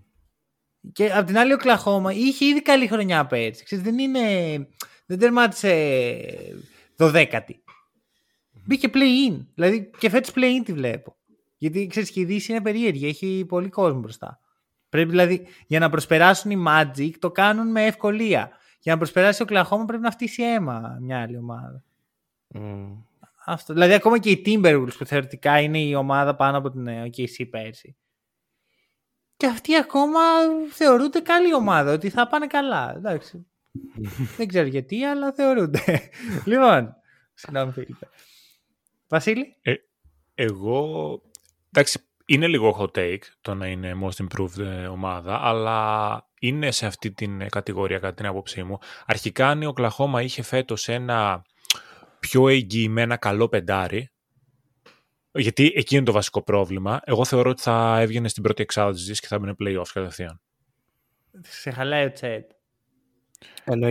Και απ' την άλλη, ο Κλαχώμα είχε ήδη καλή χρονιά πέρσι. Ξέρεις, δεν είναι. Δεν τερμάτισε δωδέκατη. Μπήκε play-in. Δηλαδή και φέτος play-in τη βλέπω. Γιατί ξέρεις και η Δύση είναι περίεργη. Έχει πολύ κόσμο μπροστά. Πρέπει δηλαδή για να προσπεράσουν οι Magic το κάνουν με ευκολία. Για να προσπεράσει ο Κλαχώμα πρέπει να φτύσει αίμα μια άλλη ομάδα. Αυτό. Δηλαδή ακόμα και οι Timberwolves που θεωρητικά είναι η ομάδα πάνω από την OKC πέρσι. και αυτοί ακόμα θεωρούνται καλή ομάδα, ότι θα πάνε καλά. Εντάξει. Δεν ξέρω γιατί, αλλά θεωρούνται. λοιπόν, συγγνώμη Φίλιππε. Βασίλη; Ε, εγώ, εντάξει, είναι λίγο hot take το να είναι most improved ε, ομάδα, αλλά είναι σε αυτή την κατηγορία κατά την άποψή μου. Αρχικά αν η Οκλαχώμα είχε φέτος ένα πιο εγγυημένα καλό πεντάρι, γιατί εκεί είναι το βασικό πρόβλημα, εγώ θεωρώ ότι θα έβγαινε στην πρώτη εξάδα της και θα έμπαινε play-off κατευθείαν. Σε χαλάει ο Τσέτ.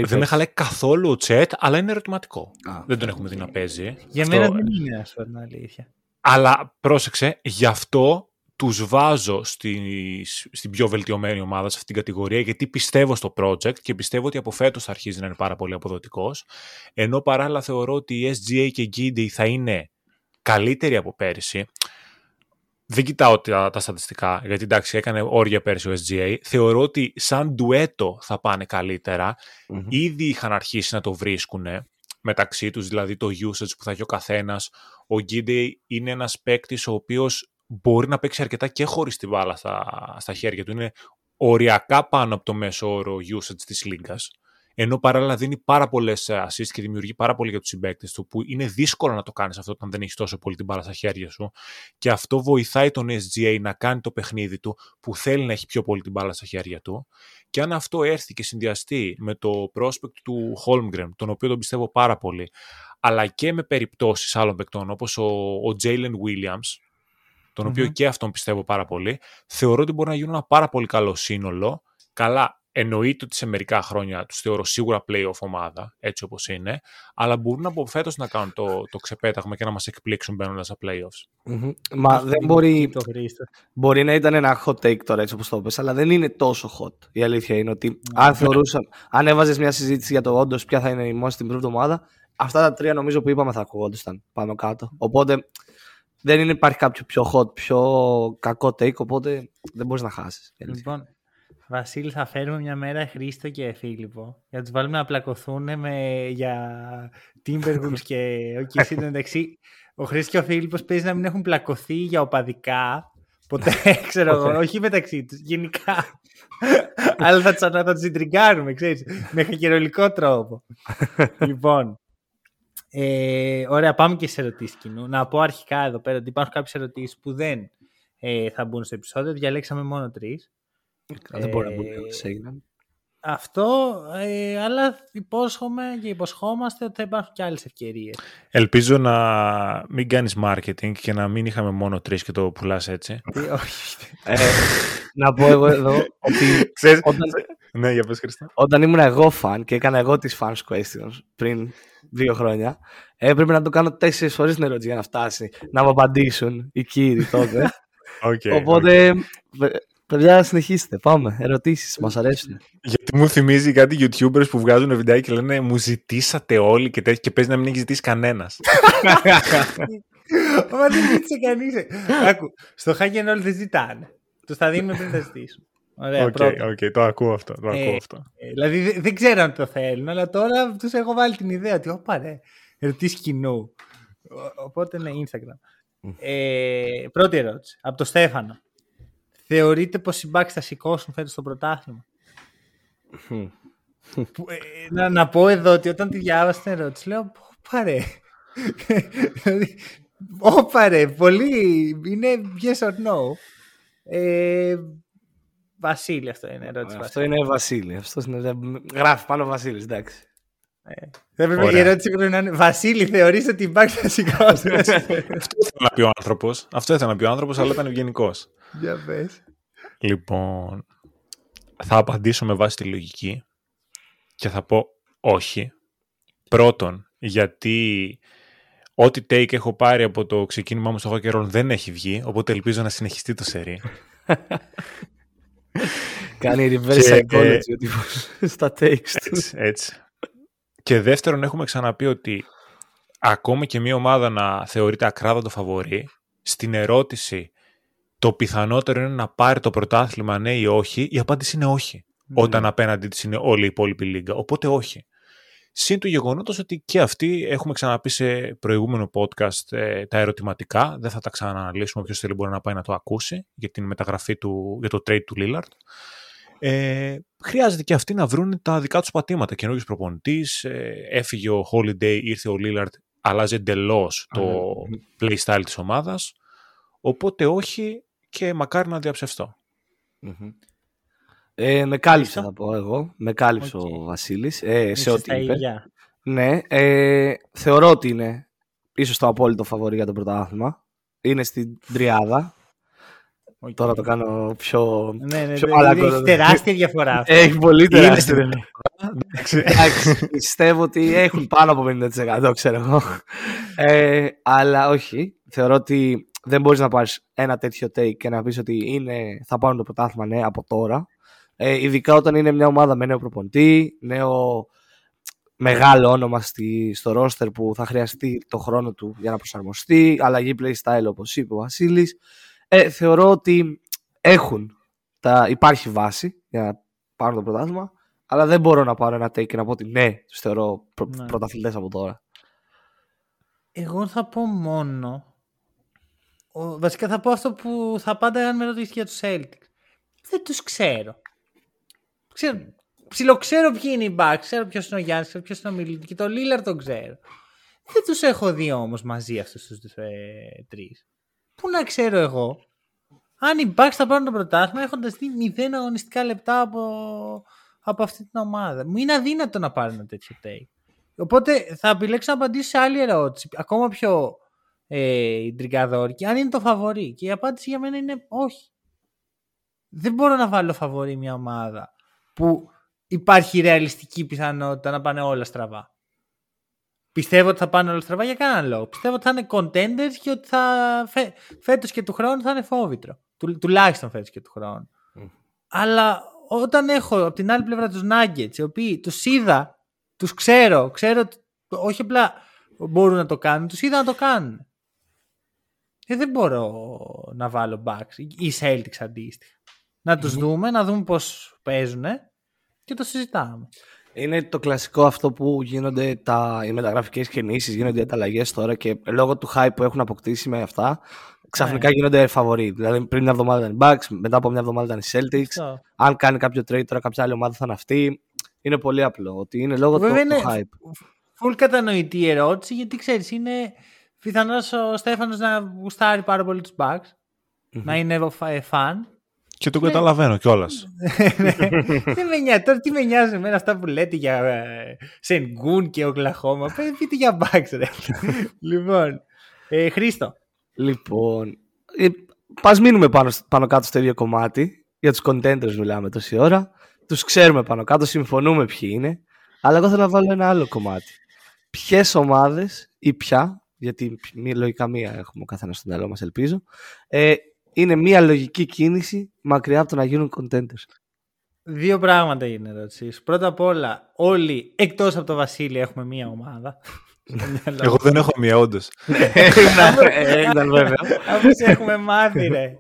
Δεν με χαλάει καθόλου ο Τσέτ, αλλά είναι ερωτηματικό. δεν τον έχουμε δει να παίζει. Για Αυτό... μένα δεν είναι, ας πούμε, αλήθεια. Αλλά πρόσεξε, γι' αυτό τους βάζω στη, στην πιο βελτιωμένη ομάδα σε αυτήν την κατηγορία γιατί πιστεύω στο project και πιστεύω ότι από φέτος θα αρχίζει να είναι πάρα πολύ αποδοτικός ενώ παράλληλα θεωρώ ότι η SGA και η Giddy θα είναι καλύτεροι από πέρυσι δεν κοιτάω τα, τα στατιστικά, γιατί εντάξει έκανε όρια πέρυσι ο SGA. Θεωρώ ότι σαν ντουέτο θα πάνε Ήδη είχαν αρχίσει να το βρίσκουν μεταξύ τους, δηλαδή το usage που θα έχει ο καθένας. Ο Gidey είναι ένας παίκτης ο οποίος μπορεί να παίξει αρκετά και χωρίς τη μπάλα στα, στα χέρια του. Είναι οριακά πάνω από το μέσο όρο usage της λίγκας. Ενώ παράλληλα δίνει πάρα πολλές assists και δημιουργεί πάρα πολύ για τους συμπαίκτες του, που είναι δύσκολο να το κάνεις αυτό όταν δεν έχεις τόσο πολύ την μπάλα στα χέρια σου. Και αυτό βοηθάει τον SGA να κάνει το παιχνίδι του που θέλει να έχει πιο πολύ την μπάλα στα χέρια του. Και αν αυτό έρθει και συνδυαστεί με το prospect του Holmgren, τον οποίο τον πιστεύω πάρα πολύ, αλλά και με περιπτώσεις άλλων παικτών όπως ο, ο Jalen Williams, τον οποίο και αυτόν πιστεύω πάρα πολύ, θεωρώ ότι μπορεί να γίνουν ένα πάρα πολύ καλό σύνολο. Καλά, εννοείται ότι σε μερικά χρόνια τους θεωρώ σίγουρα playoff ομάδα, έτσι όπως είναι, αλλά μπορούν από φέτος να κάνουν το, το ξεπέταγμα και να μας εκπλήξουν μπαίνοντας στα playoffs. Mm-hmm. Μα δεν μπορεί. μπορεί να ήταν ένα hot take τώρα, έτσι όπως το είπε, αλλά δεν είναι τόσο hot. Η αλήθεια είναι ότι αν θεωρούσαν, αν έβαζες μια συζήτηση για το όντως ποια θα είναι η most improved ομάδα, αυτά τα τρία νομίζω που είπαμε θα ακουγόντουσαν πάνω κάτω. Οπότε δεν είναι, υπάρχει κάποιο πιο hot, πιο κακό take, οπότε δεν μπορείς να χάσεις. Λοιπόν, Βασίλη, θα φέρουμε μια μέρα Χρήστο και Φίλιππο για να τους βάλουμε να πλακωθούν με, για Timberwolves και okay, εσύ εντάξει. Ο Χρήστος και ο Φίλιππος παίζει να μην έχουν πλακωθεί για οπαδικά. Ποτέ, ξέρω εγώ, όχι μεταξύ τους, γενικά. Αλλά θα, θα, θα τους συντριγκάρουμε, ξέρεις, με χακερολικό τρόπο. λοιπόν, ε, ωραία, πάμε και σε ερωτήσεις κοινού. Να πω αρχικά εδώ πέρα ότι υπάρχουν κάποιες ερωτήσεις που δεν ε, θα μπουν στο επεισόδιο. Διαλέξαμε μόνο τρεις. Δεν μπορεί να μπουν έγιναν. Αυτό, ε, αλλά υπόσχομαι και υποσχόμαστε ότι θα υπάρχουν και άλλες ευκαιρίες. Ελπίζω να μην κάνεις marketing και να μην είχαμε μόνο τρεις και το πουλάς έτσι. όχι. Ε, να πω εγώ εδώ ότι όταν, ναι, για πες, Χριστό. όταν ήμουν εγώ fan και έκανα εγώ τις fans questions πριν δύο χρόνια, έπρεπε να το κάνω τέσσερις φορές την ερώτηση για να φτάσει να μου απαντήσουν οι κύριοι τότε. Okay, Οπότε Παιδιά, συνεχίστε. Πάμε. Ερωτήσεις. Μας αρέσουν. Γιατί μου θυμίζει κάτι YouTubers που βγάζουν βιντεάκι και λένε Μου ζητήσατε όλοι και τέτοια και παίζει να μην έχεις ζητήσει κανένας. Μα δεν ζήτησε κανείς. Άκου. Στο Hagen όλοι δεν ζητάνε. Τους θα δίνουμε πριν θα ζητήσουν. Ωραία, okay, okay, το ακούω αυτό. Το ακούω ε, αυτό. Ε, δηλαδή δεν ξέρω αν το θέλουν, αλλά τώρα τους έχω βάλει την ιδέα ότι όπα ρε, ερωτήσεις κοινού. Οπότε ναι, Instagram. Ε, πρώτη ερώτηση. Από το Στέφανο. Θεωρείτε πως οι Bucks θα σηκώσουν φέτος το πρωτάθλημα; ε, να, να πω εδώ ότι όταν τη διάβασα την ερώτηση λέω πάρε. Δηλαδή, Ωπα ρε, πολύ, είναι yes or no. Ε, Βασίλη αυτό είναι ερώτηση. Αυτό είναι Βασίλη. Αυτός είναι, γράφει πάνω Βασίλης, εντάξει. Ε, η ερώτηση πρέπει να είναι Βασίλη, θεωρείς ότι οι Bucks θα σηκώσουν; αυτό ήθελε να πει ο άνθρωπος. Αυτό ήθελε να πει ο άνθρωπος, αλλά ήταν ευγενικός. Για πες. Λοιπόν, θα απαντήσω με βάση τη λογική και θα πω όχι. Πρώτον, γιατί ό,τι take έχω πάρει από το ξεκίνημά μου στο hockey δεν έχει βγει, οπότε ελπίζω να συνεχιστεί το σερί. Κάνει reverse psychology στα takes του. Έτσι, έτσι. Και δεύτερον, έχουμε ξαναπεί ότι ακόμα και μια ομάδα να θεωρείται ακράδαντο φαβορή, στην ερώτηση το πιθανότερο είναι να πάρει το πρωτάθλημα ναι ή όχι, η απάντηση είναι όχι. Ναι. Όταν απέναντί της είναι όλη η υπόλοιπη λίγα. Οπότε όχι. Συν του γεγονότος ότι και αυτοί έχουμε ξαναπεί σε προηγούμενο podcast ε, τα ερωτηματικά. Δεν θα τα ξανααναλύσουμε. Όποιος θέλει μπορεί να πάει να το ακούσει για την μεταγραφή του, για το trade του Lillard. Ε, χρειάζεται και αυτοί να βρουν τα δικά τους πατήματα. Καινούργιος προπονητής, ε, έφυγε ο Holiday, ήρθε ο Lillard, αλλάζει εντελώς το ναι. playstyle της ομάδας. Οπότε όχι και μακάρι να διαψευστώ. Ε, με κάλυψε να πω εγώ. Με κάλυψε okay. ο Βασίλης ε, σε ό,τι είπε. Ναι, ε, θεωρώ ότι είναι ίσως το απόλυτο φαβορή για το πρωτάθλημα. Είναι στην τριάδα. Okay. Τώρα το κάνω πιο. Ναι, ναι, πιο ναι, ναι, έχει τεράστια διαφορά. Αυτό. Έχει πολύ τεράστια διαφορά. πιστεύω ότι έχουν πάνω από 50% ξέρω εγώ. Ε, αλλά όχι. Θεωρώ ότι δεν μπορείς να πάρεις ένα τέτοιο take και να πεις ότι είναι, θα πάρουν το πρωτάθλημα ναι, από τώρα. Ε, ειδικά όταν είναι μια ομάδα με νέο προπονητή, νέο μεγάλο όνομα στη, στο ρόστερ που θα χρειαστεί το χρόνο του για να προσαρμοστεί, αλλαγή playstyle όπως είπε ο Βασίλης. Ε, θεωρώ ότι έχουν, τα, υπάρχει βάση για να πάρουν το πρωτάθλημα, αλλά δεν μπορώ να πάρω ένα take και να πω ότι ναι, τους θεωρώ προ, ναι. πρωταθλητές από τώρα. Εγώ θα πω μόνο βασικά θα πω αυτό που θα πάντα αν με ρωτήσεις για τους Celtics. Δεν τους ξέρω. ξέρω ψιλοξέρω ποιοι είναι οι Bucks, ξέρω ποιος είναι ο Γιάννης, ξέρω ποιος είναι ο Μιλίτη και το Lillard τον ξέρω. Δεν τους έχω δει όμως μαζί αυτούς τους ε, τρεις. Πού να ξέρω εγώ. Αν οι Bucks θα πάρουν το πρωτάθλημα έχοντας δει μηδέν αγωνιστικά λεπτά από, από αυτή την ομάδα. Μου είναι αδύνατο να πάρουν ένα τέτοιο take. Οπότε θα επιλέξω να απαντήσω σε άλλη ερώτηση. Ακόμα πιο ε, τριγκαδόρικη, αν είναι το φαβορή. Και η απάντηση για μένα είναι όχι. Δεν μπορώ να βάλω φαβορή μια ομάδα που υπάρχει ρεαλιστική πιθανότητα να πάνε όλα στραβά. Πιστεύω ότι θα πάνε όλα στραβά για κανέναν λόγο. Πιστεύω ότι θα είναι contenders και ότι θα φε... φέτος και του χρόνου θα είναι φόβητρο. Του... Τουλάχιστον φέτος και του χρόνου. Αλλά όταν έχω από την άλλη πλευρά τους Nuggets, οι οποίοι τους είδα, τους ξέρω, ξέρω ότι όχι απλά μπορούν να το κάνουν, τους είδα να το κάνουν. Ε, δεν μπορώ να βάλω Bucks ή Celtics αντίστοιχα. Να τους δούμε, να δούμε πώς παίζουν και το συζητάμε. Είναι το κλασικό αυτό που γίνονται τα, οι μεταγραφικές κινήσεις, γίνονται οι ανταλλαγές τώρα και λόγω του hype που έχουν αποκτήσει με αυτά, ξαφνικά ναι. γίνονται φαβοροί. Δηλαδή πριν μια εβδομάδα ήταν οι Bucks, μετά από μια εβδομάδα ήταν οι Celtics. Αν κάνει κάποιο trade τώρα κάποια άλλη ομάδα θα είναι αυτή. Είναι πολύ απλό ότι είναι λόγω του, του hype. Φουλ κατανοητή ερώτηση γιατί ξέρεις είναι πιθανώς ο Στέφανος να γουστάρει πάρα πολύ τους Bucks. Να είναι φαν. Και τον καταλαβαίνω κιόλας. Δεν με νοιάζει. Τώρα τι με νοιάζει εμένα αυτά που λέτε για Σενγκούν και Οκλαχώμα. Πείτε για Bucks, ρε. λοιπόν. Ε, Χρήστο. Λοιπόν. Ε, Πας μείνουμε πάνω, πάνω κάτω στο ίδιο κομμάτι. Για τους contenders μιλάμε τόση ώρα. Τους ξέρουμε πάνω κάτω, συμφωνούμε ποιοι είναι. Αλλά εγώ θέλω να βάλω ένα άλλο κομμάτι. Ποιες ομάδες ή ποια γιατί μία, λογικά μία έχουμε ο καθένας στο μυαλό μας, ελπίζω. Ε, είναι μία λογική κίνηση μακριά από το να γίνουν contenders. Δύο πράγματα είναι ερώτηση. Πρώτα απ' όλα, όλοι εκτός από το Βασίλη έχουμε μία ομάδα. Εγώ δεν έχω μία, όντως. Ήταν βέβαιο. Αφού έχουμε μάθει, ρε.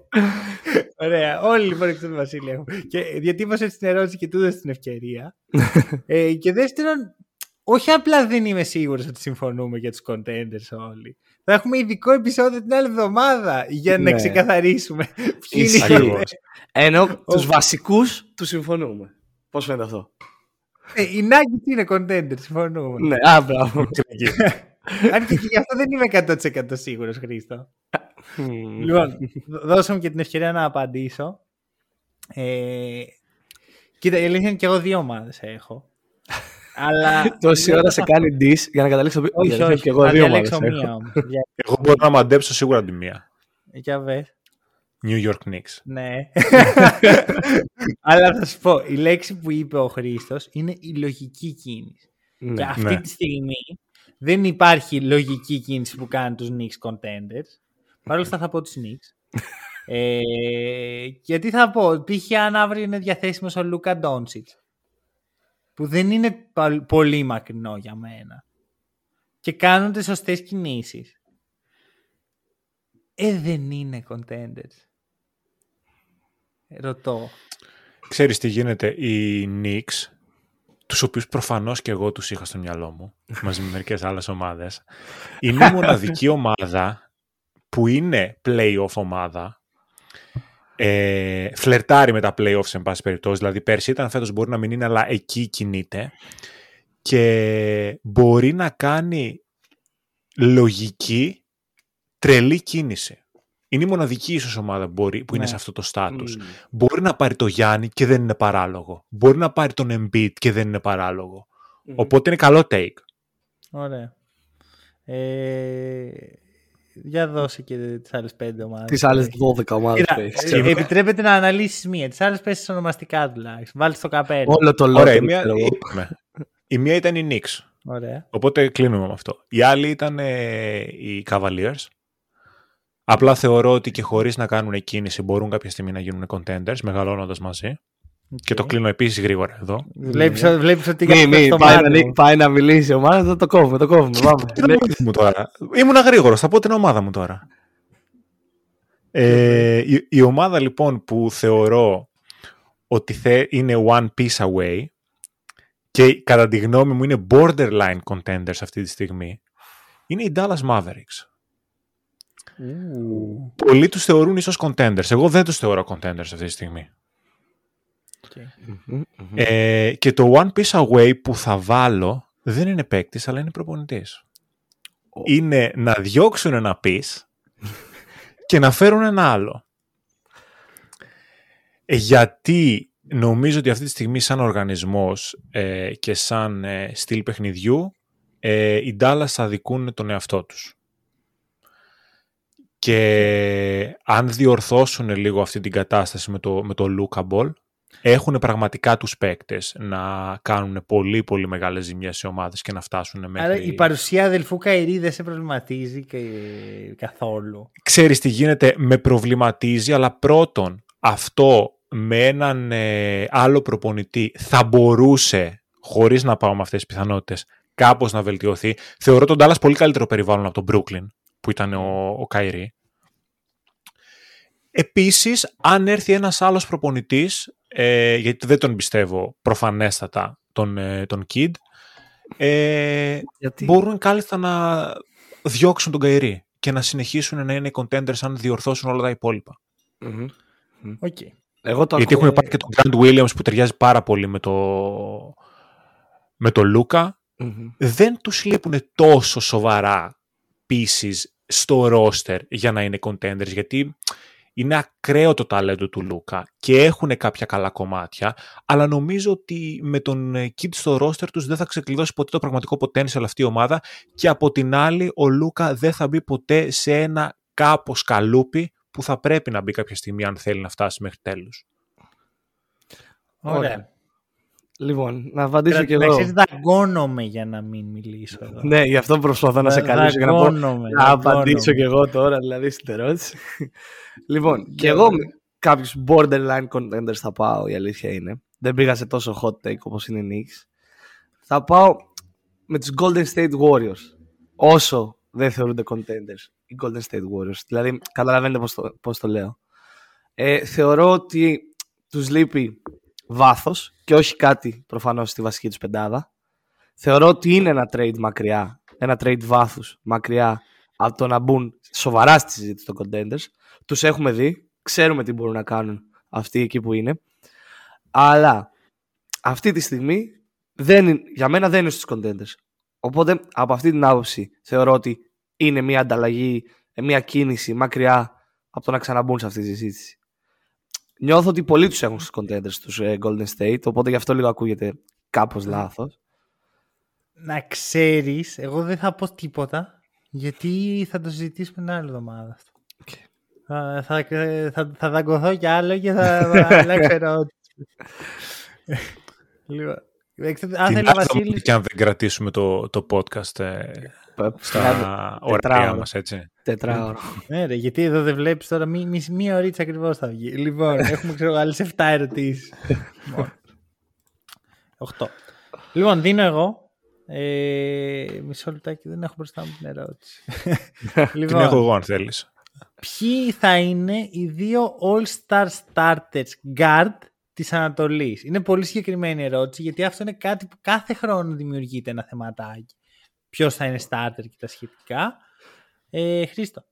Ωραία. Όλοι λοιπόν εκτός του Βασίλη έχουμε. Και διατύπωσε την ερώτηση και του την ευκαιρία. ε, και δεύτερον, όχι απλά δεν είμαι σίγουρος ότι συμφωνούμε για τους contenders όλοι. Θα έχουμε ειδικό επεισόδιο την άλλη εβδομάδα για να ναι. ξεκαθαρίσουμε ποιοι είναι οι Ενώ τους βασικούς τους συμφωνούμε. Πώς φαίνεται αυτό; Ε, οι Nuggets είναι contenders, συμφωνούμε. Ναι, α, μπράβο. Αν και γι' αυτό δεν είμαι 100% σίγουρος, Χρήστο. λοιπόν, δώσε μου και την ευκαιρία να απαντήσω. Ε, κοίτα, η αλήθεια είναι και εγώ δύο ομάδες έχω. Αλλά... Τόση ώρα σε κάνει dis για να καταλήξω. Όχι, όχι, και εγώ δύο μία Εγώ μπορώ να μαντέψω σίγουρα τη μία. Για βε. New York Knicks. Ναι. Αλλά θα σου πω, η λέξη που είπε ο Χρήστος είναι η λογική κίνηση. Ναι, και αυτή ναι. τη στιγμή δεν υπάρχει λογική κίνηση που κάνει τους Knicks contenders. Παρ' όλα αυτά θα πω τους Knicks. ε, γιατί θα πω, π.χ. αν αύριο είναι διαθέσιμος ο Λούκα Ντόνσιτς που δεν είναι πολύ μακρινό για μένα και κάνουν τις σωστές κινήσεις. Ε, δεν είναι contenders. Ρωτώ. Ξέρεις τι γίνεται, οι Knicks τους οποίους προφανώς και εγώ τους είχα στο μυαλό μου, μαζί με μερικές άλλες ομάδες, είναι η μοναδική ομάδα που είναι play-off ομάδα, ε, φλερτάρει με τα play-offs εν πάση περιπτώσει, δηλαδή πέρσι ήταν φέτος μπορεί να μην είναι, αλλά εκεί κινείται και μπορεί να κάνει λογική τρελή κίνηση. Είναι η μοναδική ίσως ομάδα που, μπορεί, που είναι Ναι. σε αυτό το στάτους. Μπορεί να πάρει το Γιάννη και δεν είναι παράλογο. Μπορεί να πάρει τον Embiid και δεν είναι παράλογο. Οπότε είναι καλό take. Ωραία. Ε, για δώσε και τις άλλες πέντε ομάδες. Τις άλλες 12 ομάδες Κοίτα, που έχεις, ε, ξέρω. επιτρέπεται να αναλύσεις μία. Τις άλλες πέσεις ονομαστικά τουλάχιστον. Βάλεις το καπέλο. Όλο το Ωραία, η λόγο. μία, η μία ήταν η Knicks. Ωραία. Οπότε κλείνουμε με αυτό. Η άλλη ήταν ε, οι Cavaliers. Απλά θεωρώ ότι και χωρίς να κάνουν κίνηση μπορούν κάποια στιγμή να γίνουν contenders, μεγαλώνοντας μαζί. Και το κλείνω επίσης γρήγορα εδώ. Βλέπεις, βλέπεις ότι Μη, μη, στο πάει, μάτι να, μου. πάει να μιλήσει η ομάδα, θα το κόβουμε, το κόβουμε. Πάμε. Τι να πω μου τώρα; Ήμουν γρήγορος, θα πω την ομάδα μου τώρα. Ε, η, η ομάδα λοιπόν που θεωρώ ότι θε, είναι one piece away και κατά τη γνώμη μου είναι borderline contenders αυτή τη στιγμή είναι οι Dallas Mavericks. Πολλοί τους θεωρούν ίσως contenders. Εγώ δεν τους θεωρώ contenders αυτή τη στιγμή. Ε, και το one piece away που θα βάλω δεν είναι παίκτης, αλλά είναι προπονητής. Είναι να διώξουν ένα piece και να φέρουν ένα άλλο. Ε, γιατί νομίζω ότι αυτή τη στιγμή σαν οργανισμός ε, και σαν ε, στυλ παιχνιδιού ε, οι Dallas αδικούν τον εαυτό τους. Και αν διορθώσουν λίγο αυτή την κατάσταση με το, με το Luka Ball, έχουν πραγματικά τους παίκτες να κάνουν πολύ πολύ μεγάλες ζημιές σε ομάδες και να φτάσουν μέχρι... Άρα η παρουσία αδελφού Καϊρή δεν σε προβληματίζει και... καθόλου. Ξέρεις τι γίνεται, με προβληματίζει, αλλά πρώτον αυτό με έναν ε, άλλο προπονητή θα μπορούσε, χωρίς να πάω με αυτές τις πιθανότητες, κάπως να βελτιωθεί. Θεωρώ τον Dallas πολύ καλύτερο περιβάλλον από τον Brooklyn, που ήταν ο, ο Καϊρή. Επίσης, αν έρθει ένας άλλος προπονητής, ε, γιατί δεν τον πιστεύω προφανέστατα τον, ε, τον Kidd, ε, Γιατί; μπορούν κάλλιστα να διώξουν τον Kyrie και να συνεχίσουν να είναι contenders αν διορθώσουν όλα τα υπόλοιπα. Μμμ. Οκ. Εγώ το Γιατί ακούω. έχουν πάρει και τον Grant Williams που ταιριάζει πάρα πολύ με το, με το Λούκα. Μμμ. Δεν τους λείπουν τόσο σοβαρά pieces στο roster για να είναι contenders, γιατί είναι ακραίο το ταλέντο του Λούκα και έχουν κάποια καλά κομμάτια, αλλά νομίζω ότι με τον ε, Kid στο roster τους δεν θα ξεκλειδώσει ποτέ το πραγματικό potential αυτή η ομάδα και από την άλλη ο Λούκα δεν θα μπει ποτέ σε ένα κάπως καλούπι που θα πρέπει να μπει κάποια στιγμή αν θέλει να φτάσει μέχρι τέλους. Ωραία. Λοιπόν, να απαντήσω κι Να εγώ. ξέρεις, δαγκώνομαι για να μην μιλήσω εδώ. Ναι, γι' αυτό προσπαθώ να σε Δα- καλύψω για να, πω, δαγκώνομαι, να απαντήσω δαγκώνομαι. κι εγώ τώρα, δηλαδή στην ερώτηση. λοιπόν, και εγώ με κάποιους borderline contenders θα πάω, η αλήθεια είναι. Δεν πήγα σε τόσο hot take όπως είναι οι Knicks. Θα πάω με τους Golden State Warriors. Όσο δεν θεωρούνται contenders οι Golden State Warriors. Δηλαδή, καταλαβαίνετε πώς το, πώς το λέω. Ε, θεωρώ ότι τους λείπει βάθος και όχι κάτι προφανώς στη βασική τους πεντάδα. Θεωρώ ότι είναι ένα trade μακριά, ένα trade βάθους μακριά από το να μπουν σοβαρά στη συζήτηση των contenders. Τους έχουμε δει, ξέρουμε τι μπορούν να κάνουν αυτοί εκεί που είναι. Αλλά αυτή τη στιγμή δεν, είναι- για μένα δεν είναι στους contenders. Οπότε από αυτή την άποψη θεωρώ ότι είναι μια ανταλλαγή, μια κίνηση μακριά από το να ξαναμπούν σε αυτή τη συζήτηση. Νιώθω ότι πολλοί τους έχουν στους contenders τους ε, Golden State, οπότε γι' αυτό λίγο ακούγεται κάπως λάθος. Να ξέρεις, εγώ δεν θα πω τίποτα, γιατί θα το συζητήσουμε την άλλη εβδομάδα αυτό. Θα, θα, θα, θα δαγκωθώ κι άλλο και θα αλλάξω ερώτηση. λοιπόν, εξ- αν Την θέλει άλλη ο Βασίλης... εβδομάδα και αν δεν κρατήσουμε το, το podcast ε, στα ωραία τετράωρο. μας, έτσι. Τετράωρο. Ναι, ρε, γιατί εδώ δεν βλέπεις τώρα μη, μη, μία ωρίτσα ακριβώς θα βγει. Λοιπόν, έχουμε ξέρω άλλες 7 ερωτήσεις. 8. Λοιπόν, δίνω εγώ. Ε, μισό λεπτάκι, δεν έχω μπροστά μου την ερώτηση. Την έχω λοιπόν, εγώ αν θέλεις. ποιοι θα είναι οι δύο All-Star Starters Guard της Ανατολής; Είναι πολύ συγκεκριμένη ερώτηση γιατί αυτό είναι κάτι που κάθε χρόνο δημιουργείται ένα θεματάκι. Ποιος θα είναι starter και τα σχετικά. Ε, Χρήστο.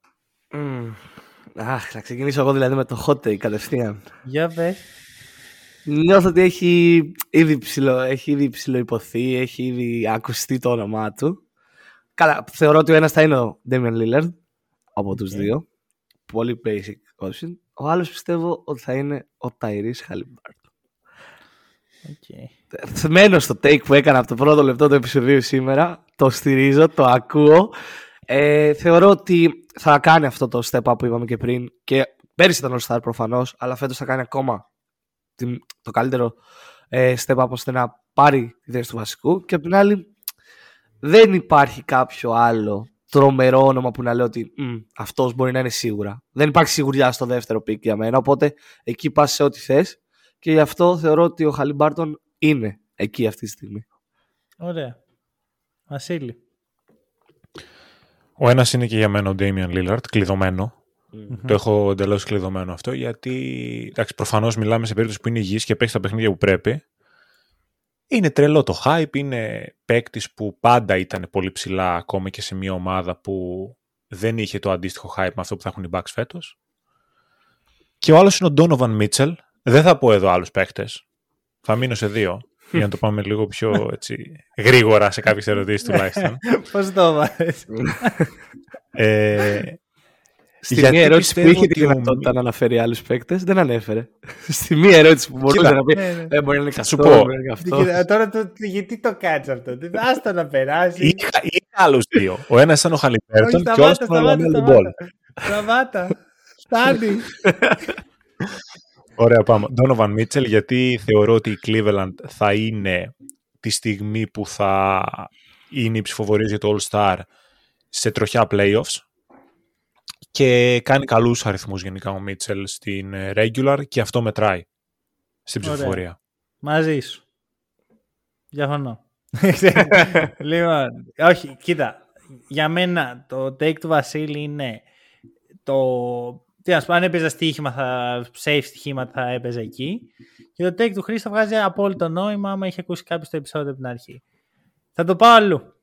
Mm. Αχ, θα ξεκινήσω εγώ δηλαδή με το hot take κατευθείαν. Για πες. Νιώθω ότι έχει ήδη, ψηλο, έχει ήδη ψηλοϊποθεί, έχει ήδη ακουστεί το όνομά του. Καλά, θεωρώ ότι ο ένας θα είναι ο Damian Lillard από τους δύο. Πολύ basic option. Ο άλλος πιστεύω ότι θα είναι ο Tyrese Halliburton. Okay. Μένω στο take που έκανα από το πρώτο λεπτό του επεισοδίου σήμερα. Το στηρίζω, το ακούω. Ε, θεωρώ ότι θα κάνει αυτό το step up που είπαμε και πριν. Και πέρυσι ήταν ο star προφανώς, αλλά φέτος θα κάνει ακόμα το καλύτερο ε, step up ώστε να πάρει τη θέση του βασικού. Και απ' την άλλη, δεν υπάρχει κάποιο άλλο τρομερό όνομα που να λέω ότι αυτός μπορεί να είναι σίγουρα. Δεν υπάρχει σιγουριά στο δεύτερο pick για μένα. Οπότε εκεί πας σε ό,τι θες. Και γι' αυτό θεωρώ ότι ο Χαλιμπάρτον είναι εκεί αυτή τη στιγμή. Ωραία. Βασίλη. Ο ένας είναι και για μένα ο Damian Lillard, κλειδωμένο. Το έχω εντελώς κλειδωμένο αυτό, γιατί εντάξει, προφανώς μιλάμε σε περίπτωση που είναι υγιής και παίξει τα παιχνίδια που πρέπει. Είναι τρελό το hype, είναι παίκτης που πάντα ήταν πολύ ψηλά, ακόμη και σε μια ομάδα που δεν είχε το αντίστοιχο hype με αυτό που θα έχουν οι Bucks φέτος. Και ο άλλος είναι ο Donovan Mitchell. Δεν θα πω εδώ άλλους παίκτες. Θα μείνω σε δύο για να το πάμε λίγο πιο έτσι, γρήγορα σε κάποιες ερωτήσεις τουλάχιστον. Πώς το βάζεις; ε, Στη μία ερώτηση που είχε τη δυνατότητα να αναφέρει άλλους παίκτες, δεν ανέφερε. Στη μία ερώτηση που μπορούσε να πει. Ναι, ναι. Ε, μπορεί να είναι Θα σου πω. Τώρα το, γιατί το κάτσε αυτό; Άστο να περάσει. Είχα, είχα άλλους δύο. Ο ένας ήταν ο Χαλιμπέρτον και ο άλλος ήταν ο LaMelo Ball. Σταμάτα. Φτάνει. Ωραία, πάμε. Donovan Mitchell, γιατί θεωρώ ότι η Cleveland θα είναι τη στιγμή που θα είναι η ψηφοφορία για το All-Star σε τροχιά playoffs και κάνει καλούς αριθμούς γενικά ο Mitchell στην ε, regular και αυτό μετράει στην ψηφοφορία. Μαζί σου. Διαφωνώ. λοιπόν, όχι, κοίτα. Για μένα το take του Βασίλη είναι το τι να σου πω, αν έπαιζα στοίχημα, θα, safe στοιχήματα θα έπαιζε εκεί. Και το take του Χρήστο βγάζει απόλυτο νόημα άμα είχε ακούσει κάποιος το επεισόδιο από την αρχή. Θα το πάω αλλού.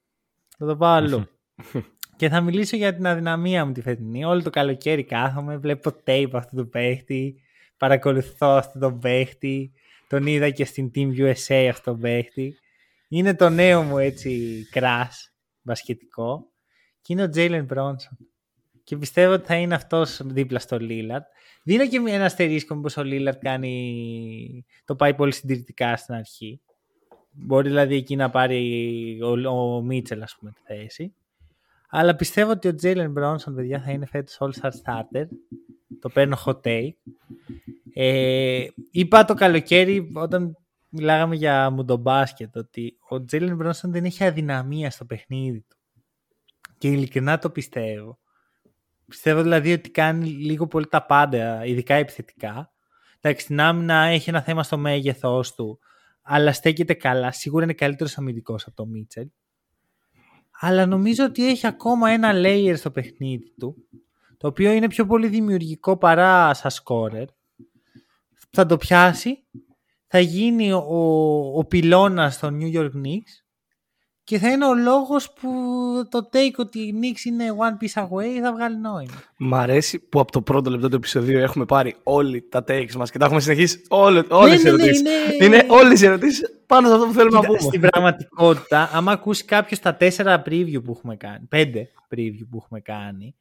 Θα το πάω αλλού. και θα μιλήσω για την αδυναμία μου τη φετινή. Όλο το καλοκαίρι κάθομαι, βλέπω tape αυτού του παίχτη, παρακολουθώ αυτόν τον παίχτη, τον είδα και στην Team USA αυτόν τον παίχτη. Είναι το νέο μου έτσι crash μπασκετικό και είναι ο Jalen Bronson και πιστεύω ότι θα είναι αυτός δίπλα στο Λίλαρτ. Δίνω και ένα αστερίσκο μήπως ο Λίλαρτ κάνει... το πάει πολύ συντηρητικά στην αρχή. Μπορεί δηλαδή εκεί να πάρει ο, ο Μίτσελ ας πούμε τη θέση. Αλλά πιστεύω ότι ο Τζέιλεν Μπρόνσον, παιδιά, θα είναι φέτος All-Star Starter. Το παίρνω hot take. Ε, είπα το καλοκαίρι όταν μιλάγαμε για μουντομπάσκετ ότι ο Τζέιλεν Μπρόνσον δεν έχει αδυναμία στο παιχνίδι του. Και ειλικρινά το πιστεύω. Πιστεύω δηλαδή ότι κάνει λίγο πολύ τα πάντα, ειδικά επιθετικά. Εντάξει, στην άμυνα έχει ένα θέμα στο μέγεθός του, αλλά στέκεται καλά. Σίγουρα είναι καλύτερος αμυντικός από τον Μίτσελ. Αλλά νομίζω ότι έχει ακόμα ένα layer στο παιχνίδι του, το οποίο είναι πιο πολύ δημιουργικό παρά σαν σκόρερ. Θα το πιάσει, θα γίνει ο, ο πυλώνας στο New York Knicks και θα είναι ο λόγος που το take ότι η Knicks είναι one piece away θα βγάλει νόημα. Μ' αρέσει που από το πρώτο λεπτό του επεισοδίου έχουμε πάρει όλοι τα takes μας και τα έχουμε συνεχίσει όλες ναι, ναι, τι ερωτήσεις. Ναι, είναι όλες οι ερωτήσεις πάνω σε αυτό που θέλουμε να πούμε. Στην πραγματικότητα, άμα ακούσεις κάποιος τα τέσσερα preview που έχουμε κάνει, πέντε preview που έχουμε κάνει,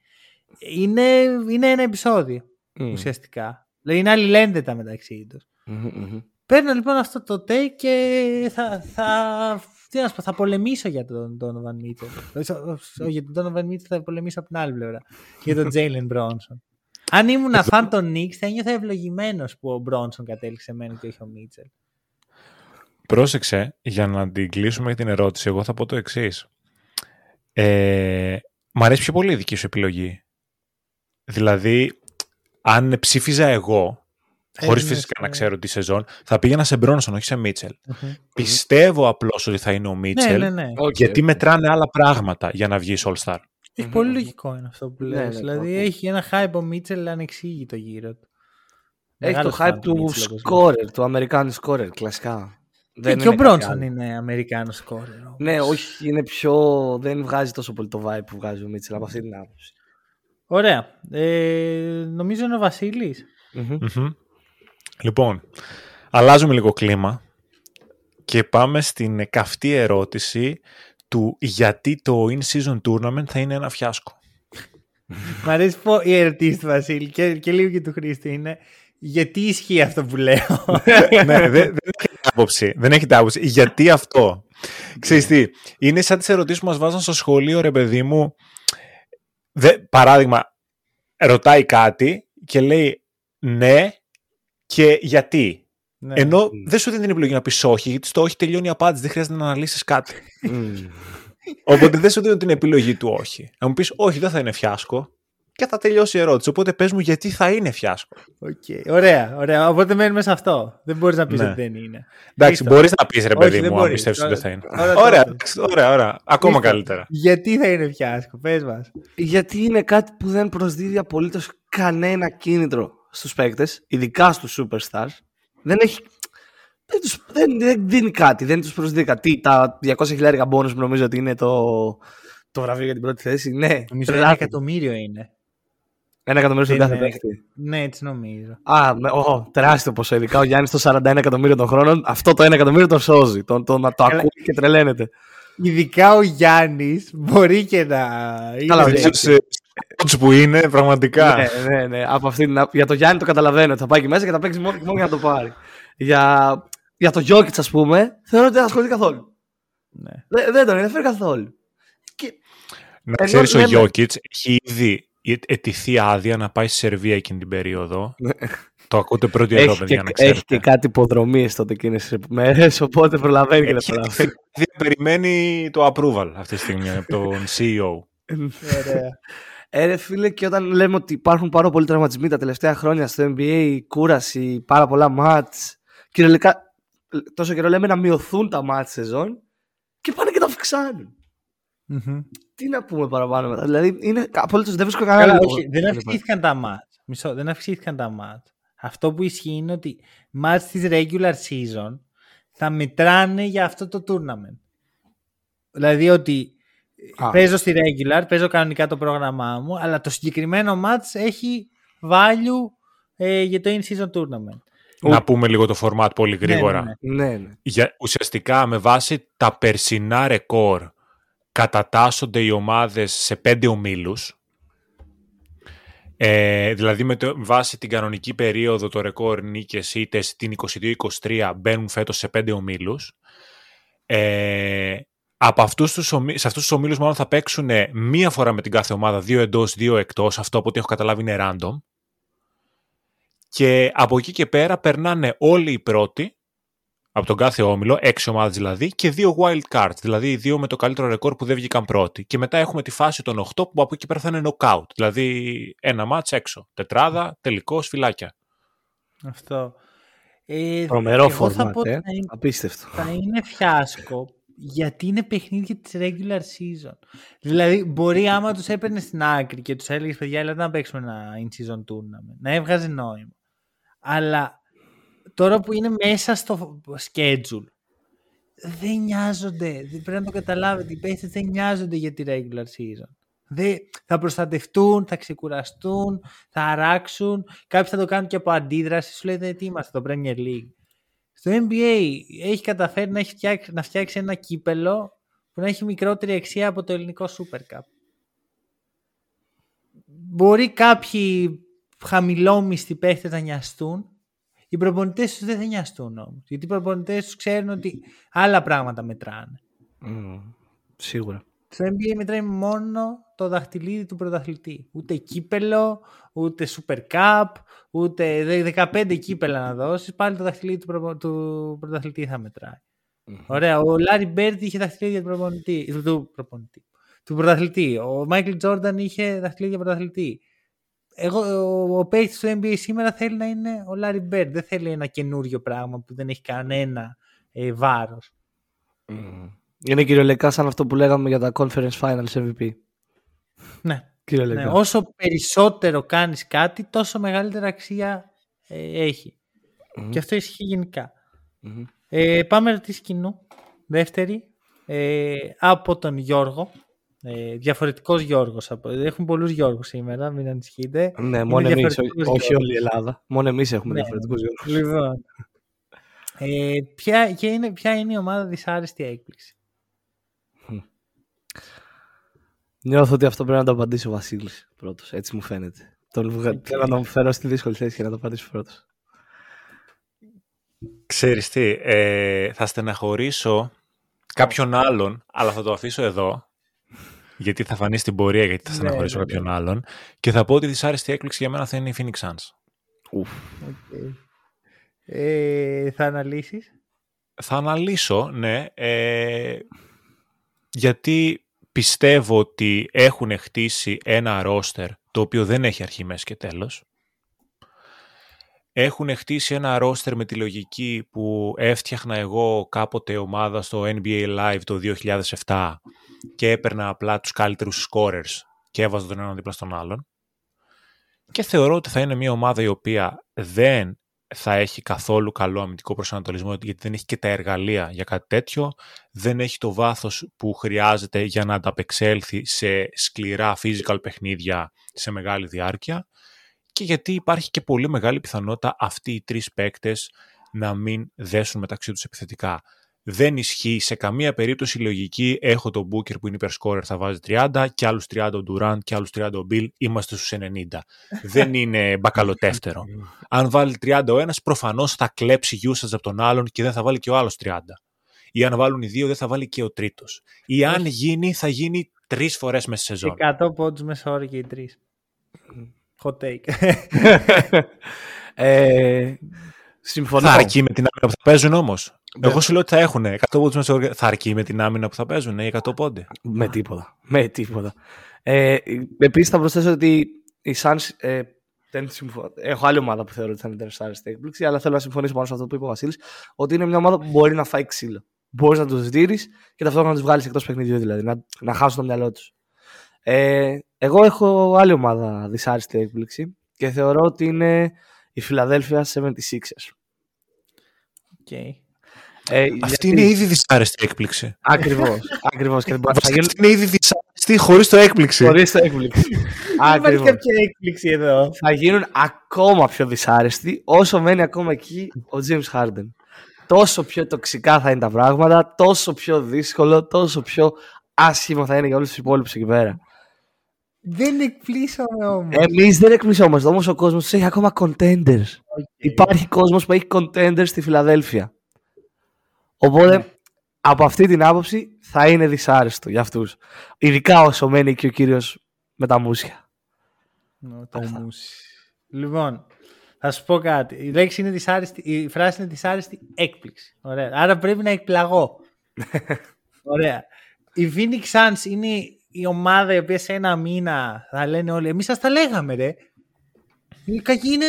είναι, είναι ένα επεισόδιο mm. ουσιαστικά. Δηλαδή είναι αλληλένδετα μεταξύ τους. Mm-hmm. Παίρνω λοιπόν αυτό το take και θα, θα τι να σου πω, θα πολεμήσω για τον Donovan Mitchell. Όχι, για τον Donovan Mitchell θα πολεμήσω από την άλλη πλευρά. για τον Jalen Bronson. Αν ήμουν φαν των Knicks, θα νιώθω ευλογημένος που ο Bronson κατέληξε εμένα και όχι ο Mitchell. Πρόσεξε, για να την κλείσουμε την ερώτηση, εγώ θα πω το εξής. Ε, μ' αρέσει πιο πολύ η δική σου επιλογή. Δηλαδή, αν ψήφιζα εγώ, Χωρίς φυσικά να ξέρω τη σεζόν, θα πήγαινα σε Μπρόνσον, όχι σε μιτσελ Πιστεύω απλώς ότι θα είναι ο Μίτσελ, ναι, ναι, ναι. γιατί μετράνε άλλα πράγματα για να βγει All Star. Έχει πολύ λογικό είναι αυτό που λες. δηλαδή έχει ένα hype ο Μίτσελ ανεξήγητο γύρω του. Έχει το hype του scorer, του Αμερικάνου scorer, κλασικά. Δεν και ο Μπρόνσον είναι Αμερικάνος scorer. Ναι, όχι, είναι πιο. Δεν βγάζει τόσο πολύ το vibe που βγάζει ο Μίτσελ από αυτή την άποψη. Ωραία. Ε, νομίζω είναι ο βασιλη Λοιπόν, αλλάζουμε λίγο κλίμα και πάμε στην καυτή ερώτηση του γιατί το in-season tournament θα είναι ένα φιάσκο. Μ' αρέσει πω η ερωτήση του Βασίλη και, και λίγο και του Χρήστη είναι γιατί ισχύει αυτό που λέω; ναι, δεν, δεν έχετε άποψη. Δεν έχετε άποψη. Γιατί αυτό; Ξέρεις τι, είναι σαν τις ερωτήσεις που μας βάζαν στο σχολείο, ρε παιδί μου. Δε, παράδειγμα, ρωτάει κάτι και λέει ναι και γιατί; Ναι. Ενώ δεν σου δίνει την επιλογή να πεις όχι, γιατί στο όχι τελειώνει η απάντηση, δεν χρειάζεται να αναλύσεις κάτι. Οπότε δεν σου δίνω την επιλογή του όχι. Να μου πεις όχι, δεν θα είναι φιάσκο. Και θα τελειώσει η ερώτηση. Οπότε πες μου γιατί θα είναι φιάσκο. Okay. Ωραία, ωραία. Οπότε μένουμε σε αυτό. Δεν μπορείς να πεις ναι. ότι δεν είναι. Εντάξει, μπορείς να πεις ρε παιδί μου, αν πιστεύεις ότι δεν θα είναι. Ωραία, ωραία, ωραία. Ακόμα καλύτερα. Γιατί θα είναι φιάσκο, πες μας. Γιατί είναι κάτι που δεν προσδίδει απολύτως κανένα κίνητρο στους παίκτες, ειδικά στους superstars. Δεν έχει δεν, τους, δεν, δεν δίνει κάτι, δεν τους προσδίδει κάτι. Τα 200 χιλιάρικα μπόνους που νομίζω ότι είναι το, το βραβείο για την πρώτη θέση. Ναι, νομίζω ένα εκατομμύριο είναι. Ένα εκατομμύριο στον κάθε παίκτη. Ναι, έτσι νομίζω. Α, με, oh, τεράστιο ποσό. Ειδικά ο Γιάννης το 41 εκατομμύριο των χρόνων. Αυτό το 1 εκατομμύριο το σώζει. Το, το, να το ακούει και τρελαίνεται. Ειδικά ο Γιάννης μπορεί και να. Καλά, του που είναι, πραγματικά. Ναι, ναι, ναι. Από αυτή την... Για το Γιάννη το καταλαβαίνω. Θα πάει εκεί μέσα και θα παίξει μόνο, μόνο για να το πάρει. Για, για το Γιώκητς, ας πούμε, θεωρώ ότι δεν ασχολείται καθόλου. Ναι. Δεν, δεν τον ενδιαφέρει καθόλου. Και... Να ξέρεις, ο Γιώκητς έχει ήδη ετηθεί άδεια να πάει στη Σερβία εκείνη την περίοδο. Ναι. το ακούτε πρώτη εδώ, παιδιά, να ξέρετε. Έχει και κάτι υποδρομίες τότε εκείνες τις μέρες, οπότε προλαβαίνει και δεν προλαβαίνει. Περιμένει το approval αυτή τη στιγμή από τον CEO. Ωραία. Ε, φίλε, και όταν λέμε ότι υπάρχουν πάρα πολλοί τραυματισμοί τα τελευταία χρόνια στο NBA, κούραση, πάρα πολλά μάτς, κυριολεκτικά τόσο καιρό λέμε να μειωθούν τα μάτς σεζόν και πάνε και τα αυξανουν Τι να πούμε παραπάνω μετά. Δηλαδή, είναι απολύτω δεν βρίσκω κανένα Όχι, δεν αυξήθηκαν τα μάτς. Μισό, δεν αυξήθηκαν τα μάτς. Αυτό που ισχύει είναι ότι μάτς της regular season θα μετράνε για αυτό το tournament. Δηλαδή ότι Α. Παίζω στη regular, παίζω κανονικά το πρόγραμμά μου, αλλά το συγκεκριμένο match έχει value ε, για το in-season tournament. Να πούμε λίγο το format πολύ ναι, γρήγορα. Ναι, ναι. ναι. ναι. Για, ουσιαστικά με βάση τα περσινά ρεκόρ κατατάσσονται οι ομάδες σε πέντε ομίλους. Ε, δηλαδή με, το, βάση την κανονική περίοδο το ρεκόρ νίκες είτε στην 22-23 μπαίνουν φέτος σε πέντε ομίλους. Ε, από αυτούς τους, σε αυτούς τους ομίλους μάλλον θα παίξουν μία φορά με την κάθε ομάδα, δύο εντός, δύο εκτός, αυτό από ό,τι έχω καταλάβει είναι random. Και από εκεί και πέρα περνάνε όλοι οι πρώτοι, από τον κάθε όμιλο, έξι ομάδες δηλαδή, και δύο wild cards, δηλαδή οι δύο με το καλύτερο ρεκόρ που δεν βγήκαν πρώτοι. Και μετά έχουμε τη φάση των 8 που από εκεί πέρα θα είναι knockout, δηλαδή ένα μάτς έξω, τετράδα, τελικός, φυλάκια. Αυτό. Ε, Προμερό format, ε. απίστευτο. Θα είναι φιάσκο γιατί είναι παιχνίδια της regular season. Δηλαδή, μπορεί άμα τους έπαιρνε στην άκρη και τους έλεγες παιδιά, έλατε να παίξουμε ένα in-season tournament, να έβγαζε νόημα. Αλλά τώρα που είναι μέσα στο schedule, δεν νοιάζονται. Πρέπει να το καταλάβετε. Οι παίχτες δεν νοιάζονται για τη regular season. Δεν, θα προστατευτούν, θα ξεκουραστούν, θα αράξουν. Κάποιοι θα το κάνουν και από αντίδραση. Σου λέει, τι είμαστε, το Premier League. Στο NBA έχει καταφέρει να, έχει φτιάξει, να φτιάξει ένα κύπελο που να έχει μικρότερη αξία από το ελληνικό Super Cup. Μπορεί κάποιοι χαμηλόμισθοι παίχτες να νοιαστούν, οι προπονητές τους δεν θα νοιαστούν όμως. Γιατί οι προπονητές τους ξέρουν ότι άλλα πράγματα μετράνε. Mm, σίγουρα. Στο NBA μετράει μόνο το δαχτυλίδι του πρωταθλητή. Ούτε κύπελο, ούτε Super Cup, ούτε 15 κύπελα να δώσεις. Πάλι το δαχτυλίδι του, προ... του πρωταθλητή θα μετράει. Mm-hmm. Ωραία. Ο Λάρι Μπερντ είχε δαχτυλίδι του προπονητή. Του, προπονητή. Του πρωταθλητή. Ο Μάικλ Τζόρνταν είχε δαχτυλίδι πρωταθλητή. Εγώ, ο, ο παίκτης του NBA σήμερα θέλει να είναι ο Λάρι Μπερντ. Δεν θέλει ένα καινούριο πράγμα που δεν έχει κανένα ε, βάρος. Mm. Είναι κυριολεκτικά σαν αυτό που λέγαμε για τα Conference Finals MVP. Ναι. ναι. Όσο περισσότερο κάνεις κάτι, τόσο μεγαλύτερη αξία ε, έχει. Και αυτό ισχύει γενικά. Ε, πάμε ερωτήσεις κοινού. Δεύτερη. Ε, από τον Γιώργο. Ε, διαφορετικός Γιώργος. Έχουν πολλούς Γιώργους σήμερα, μην ανησυχείτε. Ναι, μόνο εμείς, όχι όλη η Ελλάδα. Μόνο εμείς έχουμε ναι, διαφορετικούς Γιώργους. Λοιπόν. Ε, ποια, είναι, ποια είναι η ομάδα δυσάρεστη έκπληξη; Νιώθω ότι αυτό πρέπει να το απαντήσει ο Βασίλης πρώτος. Έτσι μου φαίνεται. Τον okay. Θέλω να τον φέρω στη δύσκολη θέση και να το απαντήσω πρώτος. Ξέρεις τι, ε, θα στεναχωρήσω κάποιον άλλον, αλλά θα το αφήσω εδώ, γιατί θα φανεί στην πορεία, γιατί θα ναι, στεναχωρήσω ναι, κάποιον ναι. άλλον, και θα πω ότι η δυσάρεστη έκπληξη για μένα θα είναι η Phoenix Suns. Okay. Ε, θα αναλύσεις; Θα αναλύσω, ναι, ε, γιατί πιστεύω ότι έχουν χτίσει ένα ρόστερ το οποίο δεν έχει αρχή, μέση και τέλος έχουν χτίσει ένα ρόστερ με τη λογική που έφτιαχνα εγώ κάποτε ομάδα στο NBA Live το 2007 και έπαιρνα απλά τους καλύτερους scorers και έβαζα τον έναν δίπλα στον άλλον. Και θεωρώ ότι θα είναι μια ομάδα η οποία δεν θα έχει καθόλου καλό αμυντικό προσανατολισμό γιατί δεν έχει και τα εργαλεία για κάτι τέτοιο, δεν έχει το βάθος που χρειάζεται για να ανταπεξέλθει σε σκληρά physical παιχνίδια σε μεγάλη διάρκεια και γιατί υπάρχει και πολύ μεγάλη πιθανότητα αυτοί οι τρεις παίκτες να μην δέσουν μεταξύ τους επιθετικά. Δεν ισχύει σε καμία περίπτωση η λογική έχω τον Booker που είναι υπερσκόρερ θα βάζει 30 και άλλους 30 ο Durant και άλλους 30 ο Bill είμαστε στους 90. Δεν είναι μπακαλοτεύτερο. Αν βάλει 30 ο ένας προφανώς θα κλέψει usage από τον άλλον και δεν θα βάλει και ο άλλος 30. Ή αν βάλουν οι δύο δεν θα βάλει και ο τρίτος. Ή αν γίνει θα γίνει τρεις φορές μέσα σε σεζόν. 100 πόντους μέσα ώρα και οι τρεις. Hot take. ε, συμφωνώ. Θα αρκεί με την άμυνα που θα παίζουν όμως. Ναι. Εγώ σου λέω ότι θα έχουν 100 πόντους μέσα. Θα αρκεί με την άμυνα που θα παίζουν οι 100 πόντι. Με τίποτα. Με τίποτα. Ε, Επίσης θα προσθέσω ότι οι Suns ε, δεν συμφωνώ. Έχω άλλη ομάδα που θεωρώ ότι θα είναι τεράστια έκπληξη, αλλά θέλω να συμφωνήσω πάνω σε αυτό που είπε ο Βασίλης, ότι είναι μια ομάδα που μπορεί να φάει ξύλο. Μπορείς να τους δει και ταυτόχρονα να τους βγάλεις εκτός παιχνιδιού, δηλαδή να, να χάσουν το μυαλό τους. Ε, εγώ έχω άλλη ομάδα δυσάρεστη έκπληξη και θεωρώ ότι είναι η Philadelphia 76ers. Okay. Ε, Αυτή είναι ήδη δυσάρεστη έκπληξη. Ακριβώς. Ακριβώς. και Αυτή είναι ήδη δυσάρεστη χωρίς το έκπληξη. Χωρίς το έκπληξη. Δεν υπάρχει κάποια έκπληξη εδώ. Θα γίνουν ακόμα πιο δυσάρεστοι όσο μένει ακόμα εκεί ο James Harden. Τόσο πιο τοξικά θα είναι τα πράγματα, τόσο πιο δύσκολο, τόσο πιο άσχημο θα είναι για όλους τους υπόλοιπους εκεί πέρα. Δεν εκπλήσαμε όμως. Εμείς δεν εκπλήσαμε όμως. ο κόσμος έχει ακόμα contenders. Υπάρχει κόσμος που έχει contenders στη Φιλαδέλφια. Οπότε ναι. από αυτή την άποψη θα είναι δυσάρεστο για αυτούς. Ειδικά όσο μένει και ο κύριος με τα μουσια. Ναι, τα μουσια. Λοιπόν, θα σου πω κάτι. Η, λέξη είναι δυσάρεστη, η φράση είναι δυσάρεστη έκπληξη. Ωραία. Άρα πρέπει να εκπλαγώ. Ωραία. Η Phoenix Suns είναι η ομάδα η οποία σε ένα μήνα θα λένε όλοι, εμείς σας τα λέγαμε ρε. Η κακή είναι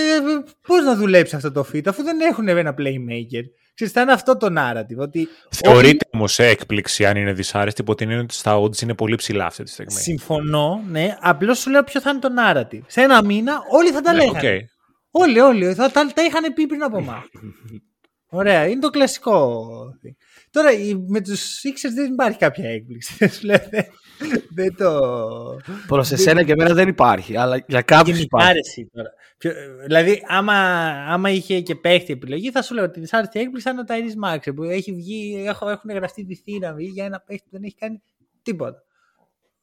πώς να δουλέψει αυτό το fit αφού δεν έχουν ένα playmaker. Ξέρεις, θα είναι αυτό το narrative. Ότι Θεωρείται όλοι... όμως έκπληξη αν είναι δυσάρεστη, υπό την έννοια ότι στα odds είναι πολύ ψηλά αυτή τη στιγμή. Συμφωνώ, ναι. Απλώς σου λέω ποιο θα είναι το narrative. Σε ένα μήνα όλοι θα τα ναι, λέγανε. Okay. Όλοι, όλοι. Θα, τα, τα είχαν πει πριν από εμά. Ωραία, είναι το κλασικό. Τώρα με τους Sixers δεν υπάρχει κάποια έκπληξη. δεν το. Προς εσένα και εμένα δεν υπάρχει, αλλά για κάποιους υπάρχει. τώρα. Δηλαδή, άμα, άμα είχε και παίχτη επιλογή, θα σου λέω ότι δυσάρεστη έκπληξη ήταν ο Ταϊρής Μάξε που έχει βγει, έχουν γραφτεί τη θύραμη για ένα παίχτη που δεν έχει κάνει τίποτα.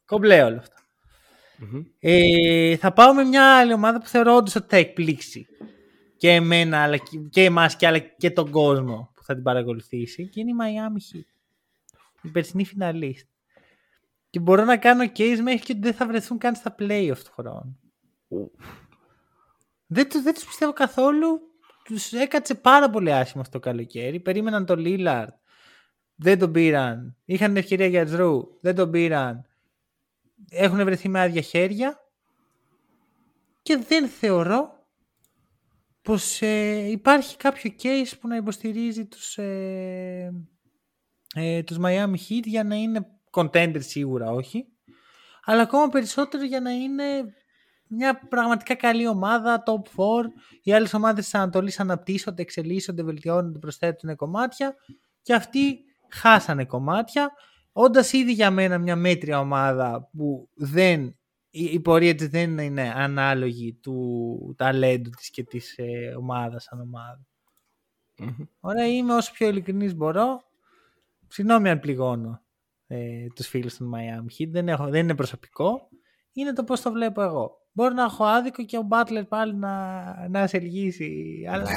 Κομπλέ όλο αυτό. Mm-hmm. Ε, θα πάω με μια άλλη ομάδα που θεωρώ όντως ότι θα εκπλήξει και εμένα, αλλά και εμάς και, αλλά και τον κόσμο που θα την παρακολουθήσει και είναι η Miami Heat. Η περσινή φιναλίστ. Και μπορώ να κάνω case μέχρι και ότι δεν θα βρεθούν καν στα playoff του χρόνου. Δεν, δεν τους πιστεύω καθόλου. Τους έκατσε πάρα πολύ άσχημα αυτό το καλοκαίρι. Περίμεναν τον Lillard. Δεν τον πήραν. Είχαν την ευκαιρία για Drew. Δεν τον πήραν. Έχουν βρεθεί με άδεια χέρια. Και δεν θεωρώ πως ε, υπάρχει κάποιο case που να υποστηρίζει τους, ε, ε, τους Miami Heat για να είναι contender σίγουρα όχι, αλλά ακόμα περισσότερο για να είναι μια πραγματικά καλή ομάδα, top 4. Οι άλλες ομάδες της Ανατολής αναπτύσσονται, εξελίσσονται, βελτιώνονται, προσθέτουν κομμάτια. Και αυτοί χάσανε κομμάτια. Όντας ήδη για μένα μια μέτρια ομάδα που δεν, η πορεία της δεν είναι ανάλογη του ταλέντου της και της ε, ομάδας σαν ομάδα. Ωραία, είμαι όσο πιο ειλικρινής μπορώ. Συγγνώμη αν πληγώνω ε, τους φίλους των Miami Heat. Δεν, έχω, δεν είναι προσωπικό. Είναι το πώς το βλέπω εγώ. Μπορεί να έχω άδικο και ο Butler πάλι να, να σε λυγίσει. Αλλά...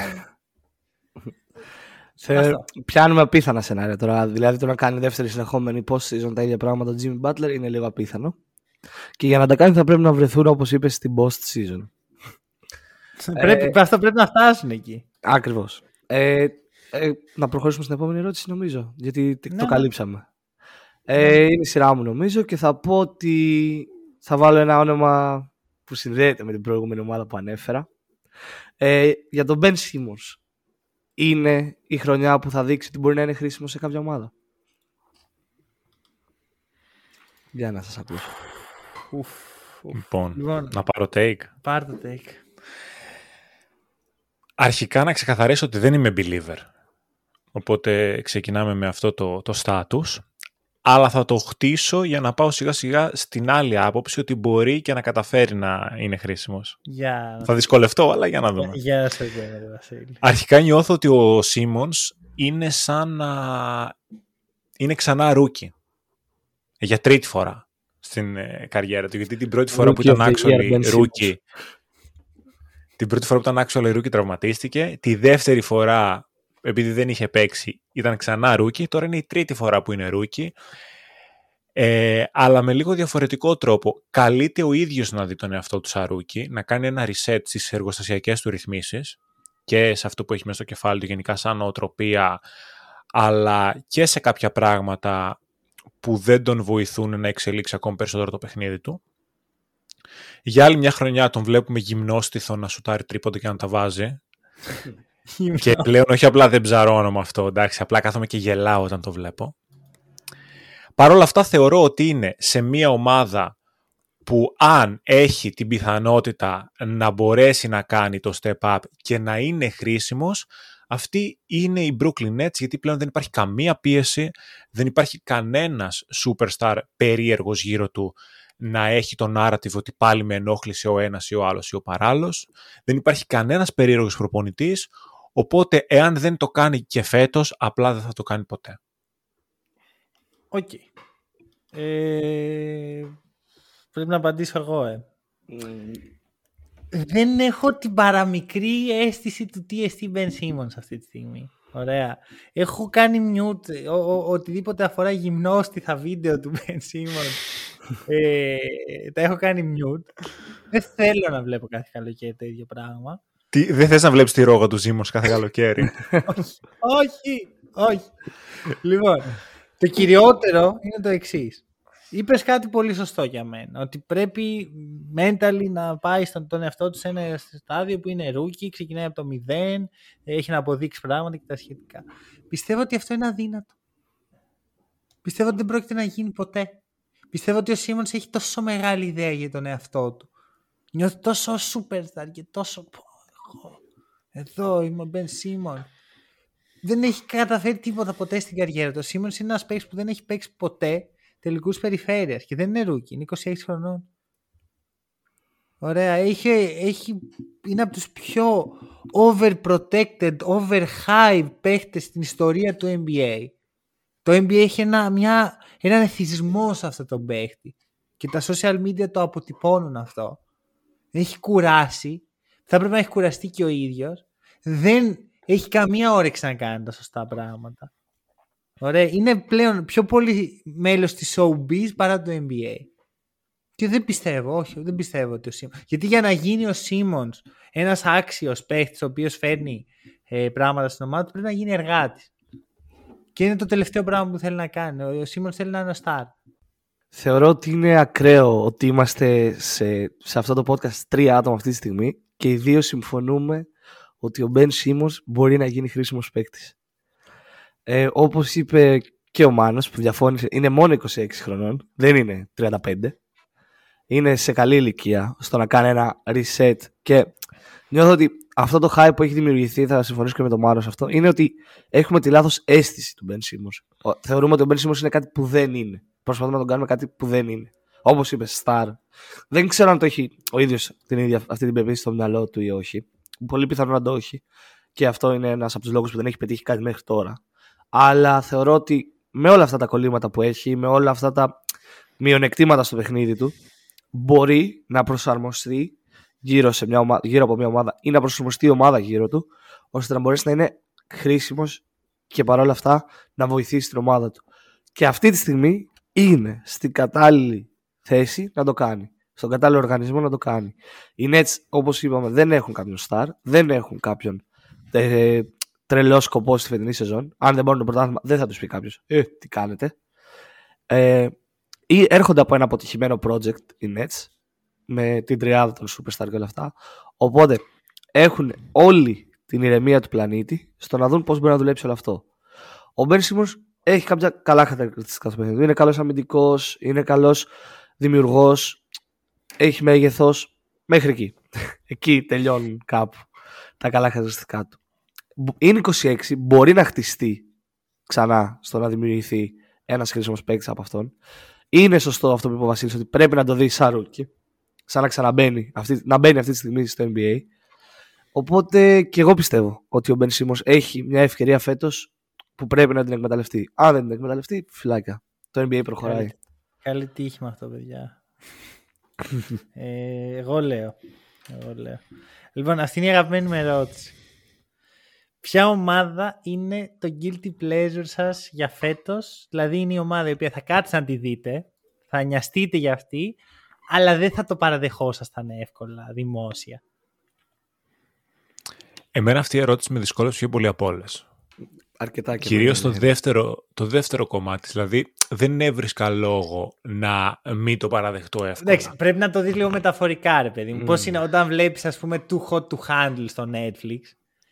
Σε... Πιάνουμε απίθανα σενάρια τώρα. Δηλαδή το να κάνει δεύτερη συνεχόμενη post season τα ίδια πράγματα ο Jimmy Butler είναι λίγο απίθανο. Και για να τα κάνει θα πρέπει να βρεθούν όπως είπες στην post season. πρέπει, ε, αυτό πρέπει να φτάσουν εκεί. Ακριβώς. Ε, ε, να προχωρήσουμε στην επόμενη ερώτηση νομίζω. Γιατί το ναι. καλύψαμε. Ε, ναι. είναι η σειρά μου νομίζω και θα πω ότι θα βάλω ένα όνομα που συνδέεται με την προηγούμενη ομάδα που ανέφερα. Ε, για τον Ben Simmons είναι η χρονιά που θα δείξει ότι μπορεί να είναι χρήσιμο σε κάποια ομάδα. Για να σας ακούσω. Λοιπόν, λοιπόν, να πάρω take. Πάρ το take. Αρχικά να ξεκαθαρίσω ότι δεν είμαι believer. Οπότε ξεκινάμε με αυτό το, το status αλλά θα το χτίσω για να πάω σιγά σιγά στην άλλη άποψη ότι μπορεί και να καταφέρει να είναι χρήσιμος. Yeah. Θα δυσκολευτώ, αλλά για να δούμε. Γεια σας, Βασίλη. Αρχικά νιώθω ότι ο Σίμονς είναι σαν να... είναι ξανά rookie. Για τρίτη φορά στην ε, καριέρα του. Γιατί την πρώτη φορά που ήταν actually rookie την πρώτη φορά που ήταν actual rookie τραυματίστηκε. Τη δεύτερη φορά επειδή δεν είχε παίξει, ήταν ξανά rookie. Τώρα είναι η τρίτη φορά που είναι rookie. Ε, αλλά με λίγο διαφορετικό τρόπο. Καλείται ο ίδιος να δει τον εαυτό του σαν rookie, να κάνει ένα reset στις εργοστασιακές του ρυθμίσεις και σε αυτό που έχει μέσα στο κεφάλι του γενικά σαν νοοτροπία, αλλά και σε κάποια πράγματα που δεν τον βοηθούν να εξελίξει ακόμη περισσότερο το παιχνίδι του. Για άλλη μια χρονιά τον βλέπουμε γυμνόστιθο να σουτάρει τρίποντα και να τα βάζει και πλέον όχι απλά δεν ψαρώνω με αυτό, εντάξει, απλά κάθομαι και γελάω όταν το βλέπω. Παρ' όλα αυτά θεωρώ ότι είναι σε μια ομάδα που αν έχει την πιθανότητα να μπορέσει να κάνει το step up και να είναι χρήσιμος, αυτή είναι η Brooklyn Nets γιατί πλέον δεν υπάρχει καμία πίεση, δεν υπάρχει κανένας superstar περίεργος γύρω του να έχει το narrative ότι πάλι με ενόχλησε ο ένας ή ο άλλος ή ο παράλληλος. Δεν υπάρχει κανένας περίεργος προπονητής, Οπότε, εάν δεν το κάνει και φέτος, απλά δεν θα το κάνει ποτέ. Οκ. Ε, πρέπει να απαντήσω εγώ, ε. Δεν έχω την παραμικρή αίσθηση του τι εστί Ben Simmons αυτή τη στιγμή. Ωραία. Έχω κάνει mute οτιδήποτε αφορά γυμνόστιθα βίντεο του Ben Simmons. ε, τα έχω κάνει mute. Δεν θέλω να βλέπω κάθε καλοκαίρι το ίδιο πράγμα. Τι, δεν θες να βλέπεις τη ρόγα του Ζήμος κάθε καλοκαίρι; όχι, όχι. λοιπόν, το κυριότερο είναι το εξής. Είπες κάτι πολύ σωστό για μένα. Ότι πρέπει mentally να πάει στον τον εαυτό του σε ένα στάδιο που είναι rookie, ξεκινάει από το μηδέν, έχει να αποδείξει πράγματα και τα σχετικά. Πιστεύω ότι αυτό είναι αδύνατο. Πιστεύω ότι δεν πρόκειται να γίνει ποτέ. Πιστεύω ότι ο Σίμονς έχει τόσο μεγάλη ιδέα για τον εαυτό του. Νιώθει τόσο superstar και τόσο εδώ είμαι ο Μπεν Σίμονς. Δεν έχει καταφέρει τίποτα ποτέ στην καριέρα του. Ο Σίμονς είναι ένας παίκτης που δεν έχει παίξει ποτέ τελικούς περιφέρειας και δεν είναι rookie. Είναι 26 χρονών. Ωραία. Έχει, έχει, είναι από τους πιο overprotected, overhyped παίχτες στην ιστορία του NBA. Το NBA έχει ένα, μια, έναν εθισμό σε αυτό το παίχτη. Και τα social media το αποτυπώνουν αυτό. Έχει κουράσει θα πρέπει να έχει κουραστεί και ο ίδιος. Δεν έχει καμία όρεξη να κάνει τα σωστά πράγματα. Ωραία. Είναι πλέον πιο πολύ μέλος της showbiz παρά το NBA. Και δεν πιστεύω, όχι, δεν πιστεύω ότι ο Σίμον. Γιατί για να γίνει ο Σίμονς ένας άξιος παίχτης, ο οποίος φέρνει ε, πράγματα στην ομάδα του, πρέπει να γίνει εργάτης. Και είναι το τελευταίο πράγμα που θέλει να κάνει. Ο, ο Σίμονς θέλει να είναι ο Star. Θεωρώ ότι είναι ακραίο ότι είμαστε σε, σε αυτό το podcast τρία άτομα αυτή τη στιγμή και οι δύο συμφωνούμε ότι ο Μπεν Σίμος μπορεί να γίνει χρήσιμος παίκτης. Ε, όπως είπε και ο Μάνος που διαφώνησε, είναι μόνο 26 χρονών, δεν είναι 35. είναι σε καλή ηλικία στο να κάνει ένα reset και νιώθω ότι αυτό το hype που έχει δημιουργηθεί, θα συμφωνήσω και με τον Μάρο αυτό, είναι ότι έχουμε τη λάθος αίσθηση του Ben Simmons. Θεωρούμε ότι ο Ben Simmons είναι κάτι που δεν είναι. Προσπαθούμε να τον κάνουμε κάτι που δεν είναι. Όπως είπε, Star. Δεν ξέρω αν το έχει ο ίδιος την ίδια, αυτή την πεποίθηση στο μυαλό του ή όχι. Πολύ πιθανό να το έχει. Και αυτό είναι ένας από τους λόγους που δεν έχει πετύχει κάτι μέχρι τώρα. Αλλά θεωρώ ότι με όλα αυτά τα κολλήματα που έχει, με όλα αυτά τα μειονεκτήματα στο παιχνίδι του, μπορεί να προσαρμοστεί γύρω, σε μια ομάδα, γύρω από μια ομάδα ή να προσαρμοστεί η ομάδα γύρω του, ώστε να μπορέσει να είναι χρήσιμος και παρόλα αυτά να βοηθήσει την ομάδα του. Και αυτή τη στιγμή είναι στην κατάλληλη θέση να το κάνει. Στον κατάλληλο οργανισμό να το κάνει. Οι Nets, όπως είπαμε, δεν έχουν κάποιον star, δεν έχουν κάποιον ε, τρελό σκοπό στη φετινή σεζόν. Αν δεν μπορούν το πρωτάθλημα, δεν θα τους πει κάποιος, Ε, τι κάνετε. Ε, ή έρχονται από ένα αποτυχημένο project οι Nets με την τριάδα των Superstar και όλα αυτά. Οπότε έχουν όλη την ηρεμία του πλανήτη στο να δουν πώς μπορεί να δουλέψει όλο αυτό. Ο Ben Simmons έχει κάποια καλά χαρακτηριστικά στο παιχνίδι. Είναι καλός αμυντικός, είναι καλός δημιουργός, έχει μέγεθος. Μέχρι εκεί. εκεί τελειώνουν κάπου τα καλά χαρακτηριστικά του. Είναι 26, μπορεί να χτιστεί ξανά στο να δημιουργηθεί ένας χρήσιμος παίκτης από αυτόν. Είναι σωστό αυτό που είπε ο Βασίλης ότι πρέπει να το δει σαν rookie. Σαν να ξαναμπαίνει αυτή, να μπαίνει αυτή τη στιγμή στο NBA. Οπότε και εγώ πιστεύω ότι ο Μπεν έχει μια ευκαιρία φέτος που πρέπει να την εκμεταλλευτεί. Αν δεν την εκμεταλλευτεί, φυλάκια. Το NBA προχωράει. Καλή, καλή τύχη με αυτό, παιδιά. ε, εγώ λέω. Εγώ λέω. Λοιπόν, αυτή είναι η αγαπημένη μου ερώτηση. Ποια ομάδα είναι το guilty pleasure σας για φέτος, δηλαδή είναι η ομάδα η οποία θα κάτσει να τη δείτε, θα νοιαστείτε για αυτή, αλλά δεν θα το παραδεχόσασταν εύκολα, δημόσια. Εμένα αυτή η ερώτηση με δυσκόλεψε πιο πολύ από όλες. Αρκετά και Κυρίως το, δεύτερο, το δεύτερο κομμάτι. Δηλαδή, δεν έβρισκα λόγο να μην το παραδεχτώ εύκολα. Εντάξει, πρέπει να το δεις λίγο μεταφορικά, ρε παιδί μου. Mm. Πώ είναι όταν βλέπεις, ας πούμε, too hot to handle στο Netflix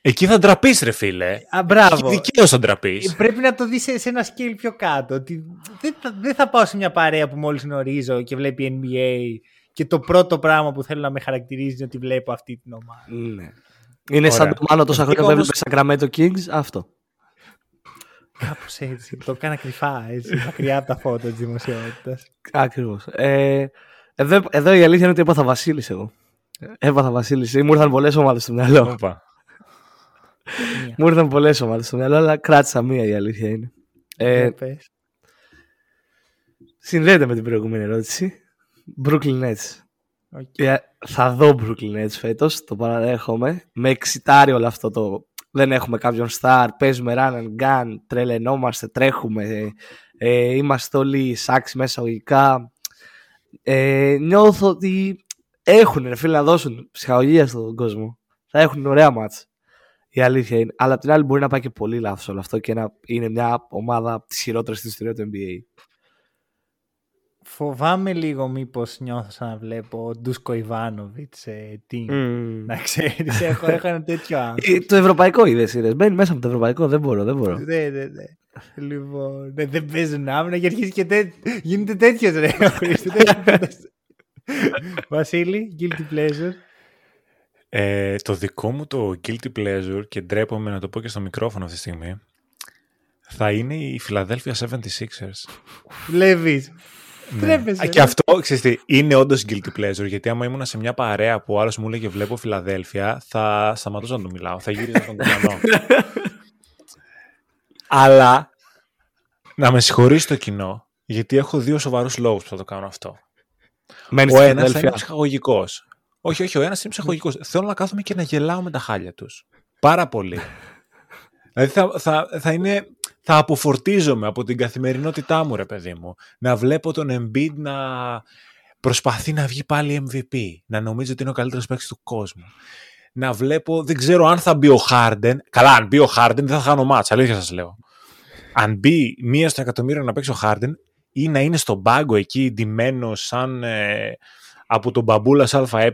Εκεί θα ντραπείς, ρε φίλε. Α, μπράβο. Δικαίως θα ντραπείς. Ε, πρέπει να το δεις σε, σε, ένα scale πιο κάτω. Ότι δεν, θα, δεν θα πάω σε μια παρέα που μόλις γνωρίζω και βλέπει NBA και το πρώτο πράγμα που θέλω να με χαρακτηρίζει είναι ότι βλέπω αυτή την ομάδα. Ναι. Είναι Ωραία. σαν το μάλλον τόσα χρόνια που έβλεπε Sacramento Kings, αυτό. Κάπως έτσι. το έκανα κρυφά, έτσι, μακριά από τα φώτα της δημοσιότητας. Ακριβώς. Ε, εδώ, εδώ η αλήθεια είναι ότι έπαθα Βασίλη εγώ. Έπαθα Βασίλη. Μου ήρθαν πολλές ομάδες στο μυαλό. Οπα. Μου ήρθαν πολλές ομάδες στο μυαλό, αλλά κράτησα μία η αλήθεια είναι. Ε, συνδέεται με την προηγούμενη ερώτηση. Brooklyn Nets. Okay. θα δω Brooklyn Nets φέτος, το παραδέχομαι. Με εξητάρει όλο αυτό το. Δεν έχουμε κάποιον star, παίζουμε run and gun, τρελαινόμαστε, τρέχουμε, ε, είμαστε όλοι σάξι μέσα αγωγικά. Ε, νιώθω ότι έχουν ρε φίλε να δώσουν ψυχαγωγία στον κόσμο. Θα έχουν ωραία μάτς. Η αλήθεια είναι. Αλλά απ' την άλλη μπορεί να πάει και πολύ λάθος όλο αυτό και να είναι μια ομάδα τη χειρότερη στην ιστορία του NBA. Φοβάμαι λίγο μήπως νιώθω σαν να βλέπω Ντούσκο Ιβάνοβιτς σε team. Mm. Να ξέρεις, έχω, έχω ένα τέτοιο άνθρωπο. Ε, το ευρωπαϊκό είδες, είδες. Μπαίνει μέσα από το ευρωπαϊκό, δεν μπορώ, δεν μπορώ. Ναι, ναι, ναι. Λοιπόν, ναι, δεν παίζουν άμυνα και αρχίζει και τέ... γίνεται τέτοιος ρε. Βασίλη, guilty pleasure. Ε, το δικό μου το guilty pleasure και ντρέπομαι να το πω και στο μικρόφωνο αυτή τη στιγμή θα είναι η Philadelphia 76ers. Βλέπεις. Ναι. Και αυτό, ξέρεις τι, είναι όντως guilty pleasure, γιατί άμα ήμουν σε μια παρέα που ο άλλος μου έλεγε βλέπω Φιλαδέλφια, θα σταματούσα να του μιλάω, θα γύριζα στον κομμανό. Αλλά, να με συγχωρήσει το κοινό, γιατί έχω δύο σοβαρούς λόγους που θα το κάνω αυτό. ο ένας θα είναι ψυχαγωγικός. Όχι, όχι, ο ένας είναι ψυχολογικό. Θέλω να κάθομαι και να γελάω με τα χάλια τους. Πάρα πολύ. δηλαδή θα, θα, θα, είναι, θα αποφορτίζομαι από την καθημερινότητά μου, ρε παιδί μου. Να βλέπω τον Embiid να προσπαθεί να βγει πάλι MVP. Να νομίζω ότι είναι ο καλύτερος παίκτης του κόσμου. Να βλέπω, δεν ξέρω αν θα μπει ο Harden. Καλά, αν μπει ο Harden δεν θα χάνω μάτσα, αλήθεια σας λέω. Αν μπει μία στο εκατομμύριο να παίξει ο Harden ή να είναι στον πάγκο εκεί ντυμένος σαν. Ε, από τον μπαμπούλας ΑΕ,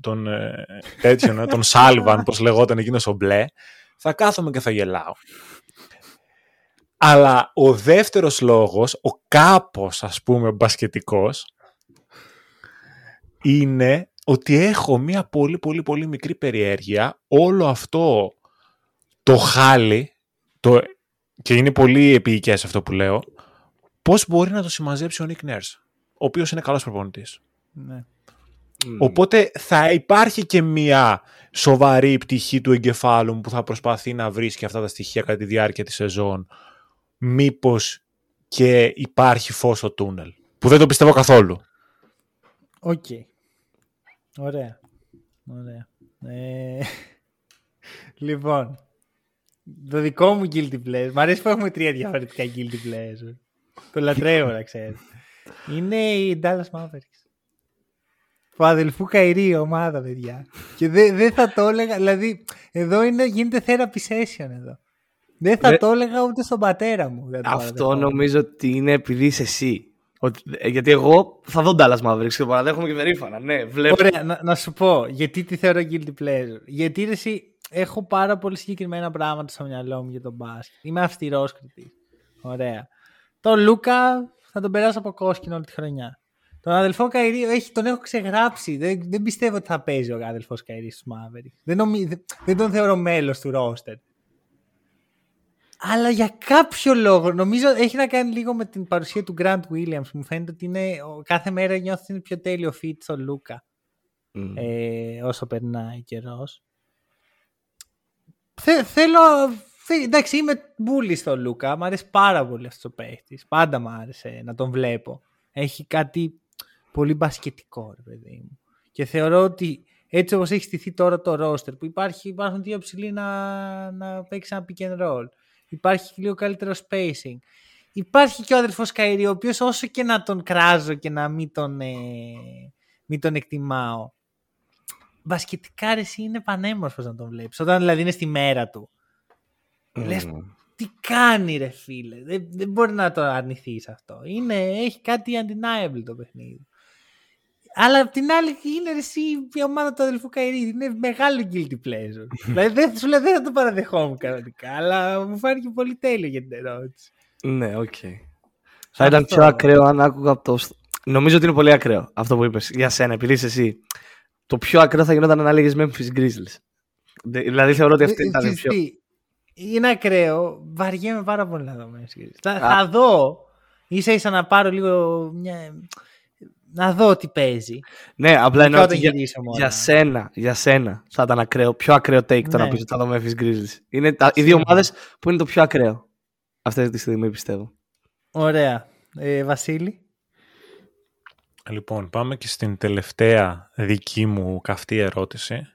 τον ε, τέτοιον, ε, τον Σάλβαν, πώς λεγόταν εκείνος ο μπλε, θα κάθομαι και θα γελάω. Αλλά ο δεύτερος λόγος, ο κάπως ας πούμε μπασκετικός, είναι ότι έχω μία πολύ πολύ πολύ μικρή περιέργεια όλο αυτό το χάλι το, και είναι πολύ επιεικές αυτό που λέω πώς μπορεί να το συμμαζέψει ο Νικ Νερς ο οποίος είναι καλός προπονητής. Ναι. Οπότε θα υπάρχει και μία σοβαρή πτυχή του εγκεφάλου μου που θα προσπαθεί να βρίσκει αυτά τα στοιχεία κατά τη διάρκεια της σεζόν. Μήπως και υπάρχει φως στο τούνελ. Που δεν το πιστεύω καθόλου. Οκ. Ωραία. Ωραία. Ε... λοιπόν, το δικό μου guilty pleasure. Μ' αρέσει που έχουμε τρία διαφορετικά guilty pleasure. το λατρεύω να ξέρεις. Είναι η Dallas Mavericks. Που αδελφού Καϊρή η ομάδα, παιδιά. Και δεν δε θα το έλεγα, δηλαδή, εδώ είναι, γίνεται therapy session εδώ. Δεν θα το έλεγα ούτε στον πατέρα μου. Αυτό νομίζω ότι είναι επειδή είσαι εσύ. Ότι, ε, γιατί εγώ θα δω Dallas Mavericks και το παραδέχομαι και περήφανα. Ναι, βλέπω. Ωραία, να, να, σου πω γιατί τη θεωρώ guilty pleasure. Γιατί εσύ, έχω πάρα πολύ συγκεκριμένα πράγματα στο μυαλό μου για τον μπάσκετ. Είμαι αυστηρός κριτής. Ωραία. Τον Λούκα θα τον περάσω από κόσκινο όλη τη χρονιά. Τον αδελφό Καϊρή έχει, τον έχω ξεγράψει. Δεν, δεν πιστεύω ότι θα παίζει ο αδελφός Καϊρής στους Mavericks. Δεν, νομί, δεν, δεν τον θεωρώ μέλος του ρόστερ. Αλλά για κάποιο λόγο, νομίζω έχει να κάνει λίγο με την παρουσία του Grant Williams. Μου φαίνεται ότι είναι, κάθε μέρα νιώθω ότι είναι πιο τέλειο fit στο Λούκα. Mm. Ε, όσο περνάει ο καιρός. Θε, θέλω. Θε, εντάξει, είμαι μπουλή στο Λούκα. Μ' αρέσει πάρα πολύ αυτός ο παίχτης. Πάντα μ' άρεσε να τον βλέπω. Έχει κάτι πολύ μπασκετικό, ρε παιδί μου. Και θεωρώ ότι έτσι όπως έχει στηθεί τώρα το roster που υπάρχει, υπάρχουν δύο ψηλοί να, να παίξει ένα pick and roll. Υπάρχει λίγο καλύτερο spacing. Υπάρχει και ο αδερφός Καϊρή, ο οποίος όσο και να τον κράζω και να μην τον, ε, μην τον εκτιμάω, μπασκετικά ρε, είναι πανέμορφος να τον βλέπεις. Όταν δηλαδή είναι στη μέρα του. Mm. Λες, τι κάνει ρε φίλε. Δεν, δεν μπορεί να το αρνηθείς αυτό. Είναι, έχει κάτι undeniable το παιχνίδι. Αλλά απ' την άλλη είναι εσύ η ομάδα του αδελφού Καϊρή. Είναι μεγάλο guilty pleasure. δηλαδή δεν, σου λέει, δεν θα το παραδεχόμουν κανονικά, αλλά μου φάνηκε πολύ τέλειο για την ερώτηση. Ναι, OK. Okay. Θα ήταν πιο ακραίο αν άκουγα από το. Νομίζω ότι είναι πολύ ακραίο αυτό που είπες για σένα, επειδή είσαι εσύ. Το πιο ακραίο θα γινόταν αν έλεγες Memphis Grizzlies. Δηλαδή θεωρώ ότι αυτή ήταν πιο. Είναι ακραίο. Βαριέμαι πάρα πολύ να δω Memphis Grizzlies. Θα, θα δω. ίσα ίσα να πάρω λίγο μια να δω τι παίζει. Ναι, απλά εννοώ ότι για, για, σένα, για σένα θα ήταν ακραίο, πιο ακραίο take το να ναι. πεις ότι θα δω Memphis Grizzlies. Είναι τα, οι δύο ομάδες που είναι το πιο ακραίο αυτή τη στιγμή πιστεύω. Ωραία. Ε, Βασίλη. Λοιπόν, πάμε και στην τελευταία δική μου καυτή ερώτηση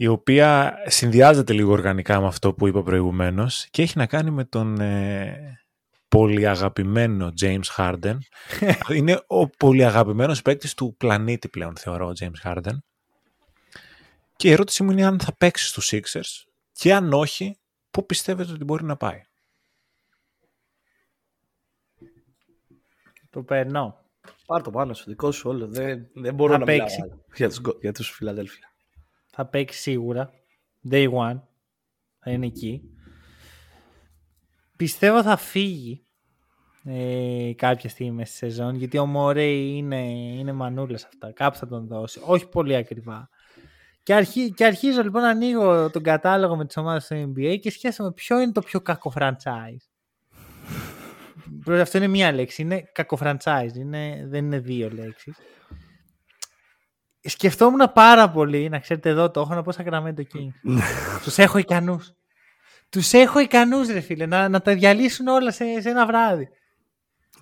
η οποία συνδυάζεται λίγο οργανικά με αυτό που είπα προηγουμένως και έχει να κάνει με τον ε, πολύ αγαπημένο James Harden. είναι ο πολύ αγαπημένος παίκτης του πλανήτη πλέον, θεωρώ, ο James Harden. Και η ερώτησή μου είναι αν θα παίξει στους Sixers και αν όχι, πού πιστεύετε ότι μπορεί να πάει; Το περνώ. Πάρ το πάνω σου, δικό σου όλο. Δεν, δεν μπορώ θα να παίξει. για τους, για τους Φιλαδέλφια. Θα παίξει σίγουρα. Day one. Θα είναι εκεί. Πιστεύω θα φύγει ε, κάποια στιγμή μέσα στη σεζόν, γιατί ο Μωρέι είναι, είναι μανούλας αυτά. Κάπου θα τον δώσει. Όχι πολύ ακριβά. Και, αρχί, και αρχίζω λοιπόν να ανοίγω τον κατάλογο με τις ομάδες του NBA και σκέφτομαι ποιο είναι το πιο κακό franchise. Αυτό είναι μία λέξη. Είναι κακό franchise. Είναι, δεν είναι δύο λέξεις. Σκεφτόμουν πάρα πολύ, να ξέρετε εδώ το έχω να πω Sacramento Kings. Τους έχω ικανούς. Τους έχω ικανούς, ρε φίλε, να, να τα διαλύσουν όλα σε, σε ένα βράδυ.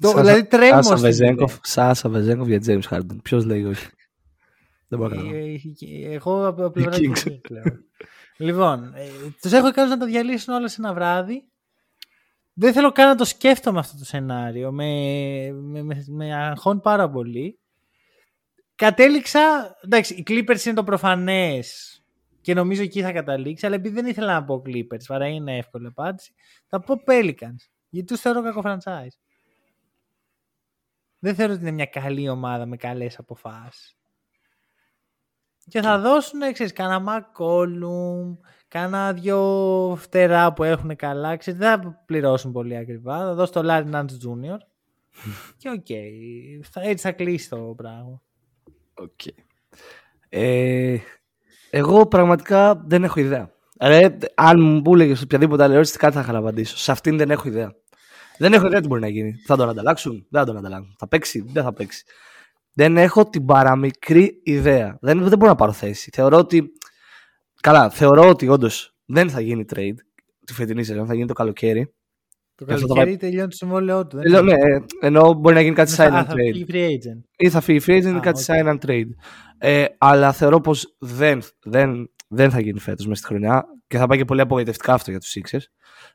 Το, Σάσα, δηλαδή τρέμω. Σάσα Βεζέγκοφ, Σάσα Βεζέγκοφ για James Harden. Ποιος λέει όχι. Δεν μπορώ να ε, ε, Εγώ από πλευράς Λοιπόν, ε, τους έχω ικανούς να τα διαλύσουν όλα σε ένα βράδυ. Δεν θέλω καν να το σκέφτομαι αυτό το σενάριο. Με, με, με, με αγχώνει πάρα πολύ. Κατέληξα. Εντάξει, οι Clippers είναι το προφανές και νομίζω εκεί θα καταλήξει. Αλλά επειδή δεν ήθελα να πω Clippers, παρά είναι εύκολη απάντηση, θα πω Pelicans. Γιατί τους θεωρώ κακό franchise. Δεν θεωρώ ότι είναι μια καλή ομάδα με καλές αποφάσεις. Και θα δώσουν, ξέρεις, κάνα Μακόλουμ, κάνα δυο φτερά που έχουν καλά. Ξέρεις, δεν θα πληρώσουν πολύ ακριβά. Θα δώσω το Larry Nance Jr. και OK. Okay, έτσι θα κλείσει το πράγμα. Okay. Ε, εγώ πραγματικά δεν έχω ιδέα. Ρε, αν μου έλεγες οποιαδήποτε άλλη ερώτηση, κάτι θα είχα να απαντήσω. Σε αυτήν δεν έχω ιδέα. Δεν έχω ιδέα τι μπορεί να γίνει. Θα τον ανταλλάξουν, δεν θα τον ανταλλάξουν. Θα παίξει, δεν θα παίξει. Δεν έχω την παραμικρή ιδέα. Δεν, δεν μπορώ να πάρω θέση. Θεωρώ ότι. Καλά, θεωρώ ότι όντως δεν θα γίνει trade τη φετινή σεζόν, θα γίνει το καλοκαίρι. Το καλοκαίρι θα... τελειώνει το συμβόλαιό του. ναι, ενώ μπορεί να γίνει κάτι sign and trade. Θα φύγει free agent. Ή θα φύγει free agent ή κάτι okay. sign and trade. Ε, αλλά θεωρώ πως δεν, δεν, δεν θα γίνει φέτος μέσα στη χρονιά και θα πάει και πολύ απογοητευτικά αυτό για τους Sixers.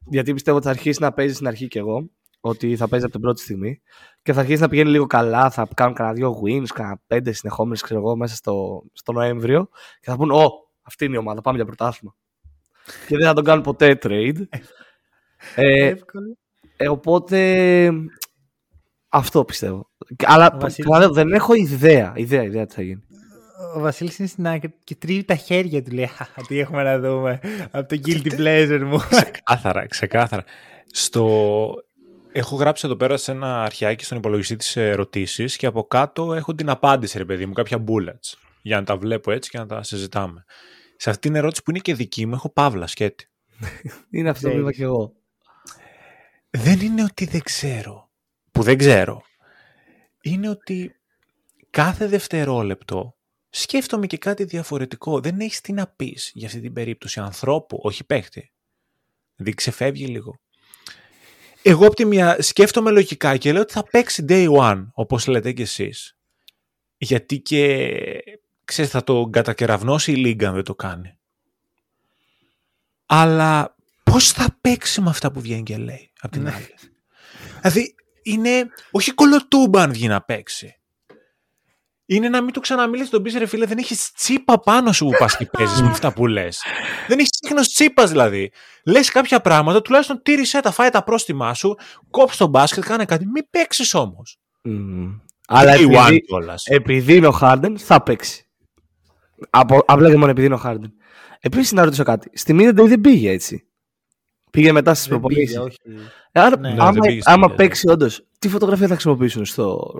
Γιατί πιστεύω ότι θα αρχίσει να παίζει στην αρχή κι εγώ. Ότι θα παίζει από την πρώτη στιγμή και θα αρχίσει να πηγαίνει λίγο καλά. Θα κάνουν κανένα δύο wins, κανένα πέντε συνεχόμενες, ξέρω εγώ, μέσα στο, στο Νοέμβριο και θα πούνε: Ω, αυτή είναι η ομάδα, πάμε για πρωτάθλημα. και δεν θα τον κάνουν ποτέ trade. Ε, ε, οπότε αυτό πιστεύω. Αλλά Βασίλης... δεν έχω ιδέα, ιδέα, ιδέα τι θα γίνει. Ο Βασίλης είναι στην άκρη και τρίβει τα χέρια του. Λέει: Τι έχουμε να δούμε από το guilty pleasure μου. Ξεκάθαρα, ξεκάθαρα. Στο... Έχω γράψει εδώ πέρα σε ένα αρχιάκι στον υπολογιστή τη ερωτήσεις και από κάτω έχω την απάντηση, ρε παιδί μου, κάποια bullets. Για να τα βλέπω έτσι και να τα συζητάμε. Σε αυτήν την ερώτηση που είναι και δική μου, έχω παύλα σκέτη. είναι αυτό που είπα και εγώ δεν είναι ότι δεν ξέρω, που δεν ξέρω. Είναι ότι κάθε δευτερόλεπτο σκέφτομαι και κάτι διαφορετικό. Δεν έχεις τι να πεις για αυτή την περίπτωση ανθρώπου, όχι παίχτη. Δηλαδή ξεφεύγει λίγο. Εγώ από τη μία σκέφτομαι λογικά και λέω ότι θα παίξει day one, όπως λέτε κι εσείς. Γιατί και, ξέρεις, θα το κατακεραυνώσει η Λίγκα αν δεν το κάνει. Αλλά πώς θα παίξει με αυτά που βγαίνει και λέει, απ' την ναι. άλλη. δηλαδή, είναι, όχι κολοτούμπα αν βγει να παίξει. Είναι να μην του ξαναμιλήσει τον πει ρε φίλε, δεν έχεις τσίπα πάνω σου που πας και παίζεις με αυτά που λες. Δεν έχεις σύγχρονο τσίπας δηλαδή. Λες κάποια πράγματα, τουλάχιστον τήρησε τα, φάει τα πρόστιμά σου, κόψει τον μπάσκετ, κάνε κάτι. Μην παίξεις όμως. Mm. Αλλά επειδή, επειδή είναι ο Χάρντεν, θα παίξει. Από, απλά και μόνο επειδή είναι ο Χάρντεν. Επίσης να ρωτήσω κάτι. Στη Μίδα δεν πήγε έτσι. Πήγε μετά στις προπονήσεις. Άρα, ναι. άμα, ναι, άμα παίξει όντως, τι φωτογραφία θα χρησιμοποιήσουν στο.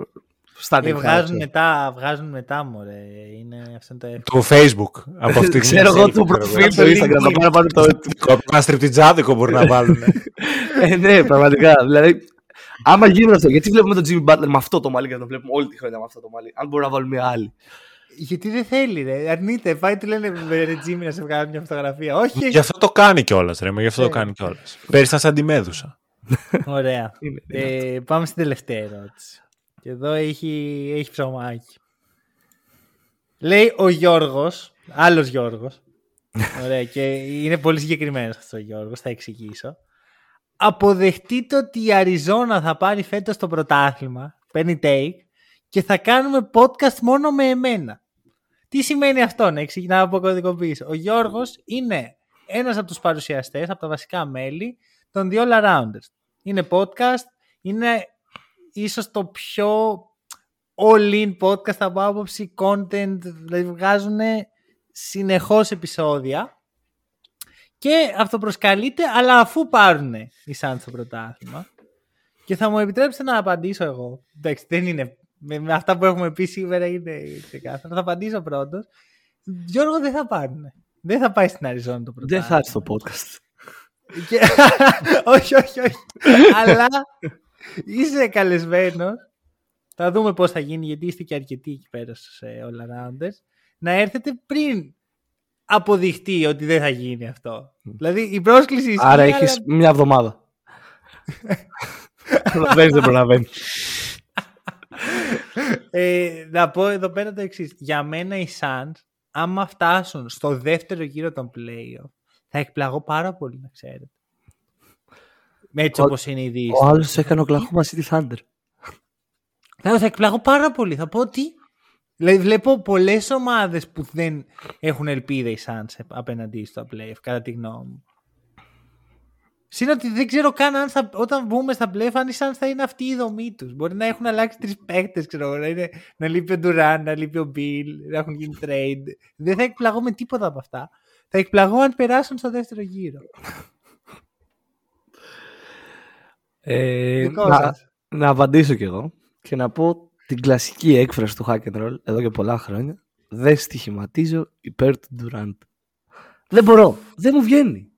Στα ε, βγάζουν μετά, βγάζουν μετά, μωρέ. Είναι αυτό το Το Facebook. Από αυτή Ξέρω εγώ το προφίλ στο Instagram. Να πάνε πάνω το. Ένα στριπτιτζάδικο μπορεί να βάλουν. ε, ναι, πραγματικά. Δηλαδή, άμα γίνει αυτό, γιατί βλέπουμε τον Jimmy Butler με αυτό το μάλι και τον βλέπουμε όλη τη χρονιά με αυτό το μάλι. Αν μπορούμε να βάλουμε μια άλλη. Γιατί δεν θέλει, ρε. Αρνείται. Πάει του λένε ρε Τζίμι να σε βγάλει μια φωτογραφία. Όχι. Γι' αυτό το κάνει κιόλας, ρε. Γι' αυτό το ε. κάνει κιόλας. Πέρυσι ήταν σαν τη μέδουσα. Ωραία. ε, πάμε στην τελευταία ερώτηση. Και εδώ έχει, έχει ψωμάκι. Λέει ο Γιώργος, άλλος Γιώργος. Ωραία, και είναι πολύ συγκεκριμένος αυτός ο Γιώργος, θα εξηγήσω. Αποδεχτείτε ότι η Αριζόνα θα πάρει φέτος το πρωτάθλημα. Παίρνει take και θα κάνουμε podcast μόνο με εμένα. Τι σημαίνει αυτό, να ξεκινάω από κωδικοποίηση. Ο Γιώργος είναι ένας από τους παρουσιαστές, από τα βασικά μέλη των The All Arounders. Είναι podcast, είναι ίσως το πιο all-in podcast από άποψη content, δηλαδή βγάζουν συνεχώς επεισόδια και αυτοπροσκαλείται, αλλά αφού πάρουν οι Suns το πρωτάθλημα. Και θα μου επιτρέψετε να απαντήσω εγώ. Εντάξει, δεν είναι με, με αυτά που έχουμε πει σήμερα είναι ξεκάθαρο. Θα απαντήσω πρώτος. Γιώργο δεν θα πάρουν. Δεν θα πάει στην Αριζόνα το πρώτο. Δεν θα έρθει στο podcast. όχι, όχι, όχι. Αλλά είσαι καλεσμένος. Θα δούμε πώς θα γίνει, γιατί είστε και αρκετοί εκεί πέρα στους All Arounders. Να έρθετε πριν αποδειχτεί ότι δεν θα γίνει αυτό. Δηλαδή η πρόσκληση ισχύει. Άρα έχει μια εβδομάδα. δεν προλαβαίνεις ε, να πω εδώ πέρα το εξής. Για μένα οι Suns, άμα φτάσουν στο δεύτερο γύρο των playoff, θα εκπλαγώ πάρα πολύ, να ξέρετε. Με έτσι όπως είναι η Δύση. Ο άλλος έκανε ο Κλαχώμα City Thunder. Θα, θα εκπλαγώ πάρα πολύ. Θα πω ότι. Δηλαδή, βλέπω πολλές ομάδες που δεν έχουν ελπίδα οι Suns απέναντι στο playoff, κατά τη γνώμη μου. Συν ότι δεν ξέρω καν αν θα, όταν βγούμε στα πλέφα, αν σαν θα είναι αυτή η δομή τους. Μπορεί να έχουν αλλάξει τρεις παίκτες, ξέρω να, είναι, να λείπει ο Ντουράν, να λείπει ο Μπιλ, να έχουν γίνει trade. Δεν θα εκπλαγώ με τίποτα από αυτά. Θα εκπλαγώ αν περάσουν στο δεύτερο γύρο. Ε, να, να απαντήσω κι εγώ και να πω την κλασική έκφραση του hack and roll εδώ και πολλά χρόνια. Δεν στοιχηματίζω υπέρ του Durant. Δεν μπορώ. Δεν μου βγαίνει.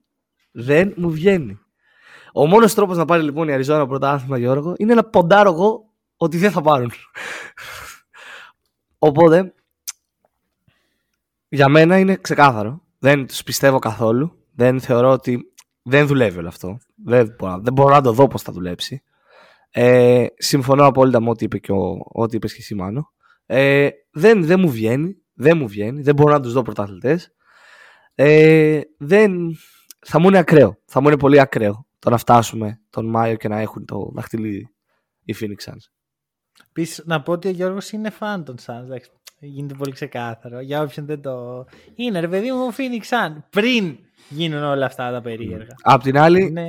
Δεν μου βγαίνει. Ο μόνος τρόπος να πάρει λοιπόν η Αριζόνα πρωτάθλημα, Γιώργο, είναι να ποντάρω εγώ ότι δεν θα πάρουν. Οπότε, για μένα είναι ξεκάθαρο. Δεν τους πιστεύω καθόλου. Δεν θεωρώ ότι δεν δουλεύει όλο αυτό. Δεν μπορώ, δεν μπορώ να το δω πώς θα δουλέψει. Ε, συμφωνώ απόλυτα με ό,τι είπε και, ο, ό,τι είπες και εσύ Μάνο. Ε, δεν, δεν μου βγαίνει. Δεν μου βγαίνει. Δεν μπορώ να τους δω πρωταθλητές. Ε, δεν... Θα μου είναι ακραίο. Θα μου είναι πολύ ακραίο το να φτάσουμε τον Μάιο και να έχουν το δαχτυλίδι οι Phoenix Suns. Επίσης, να πω ότι ο Γιώργος είναι φαν των Suns. Γίνεται πολύ ξεκάθαρο. Για όποιον δεν το. Είναι ρε παιδί μου ο Phoenix Sun. Πριν γίνουν όλα αυτά τα περίεργα. Απ' την άλλη, είναι...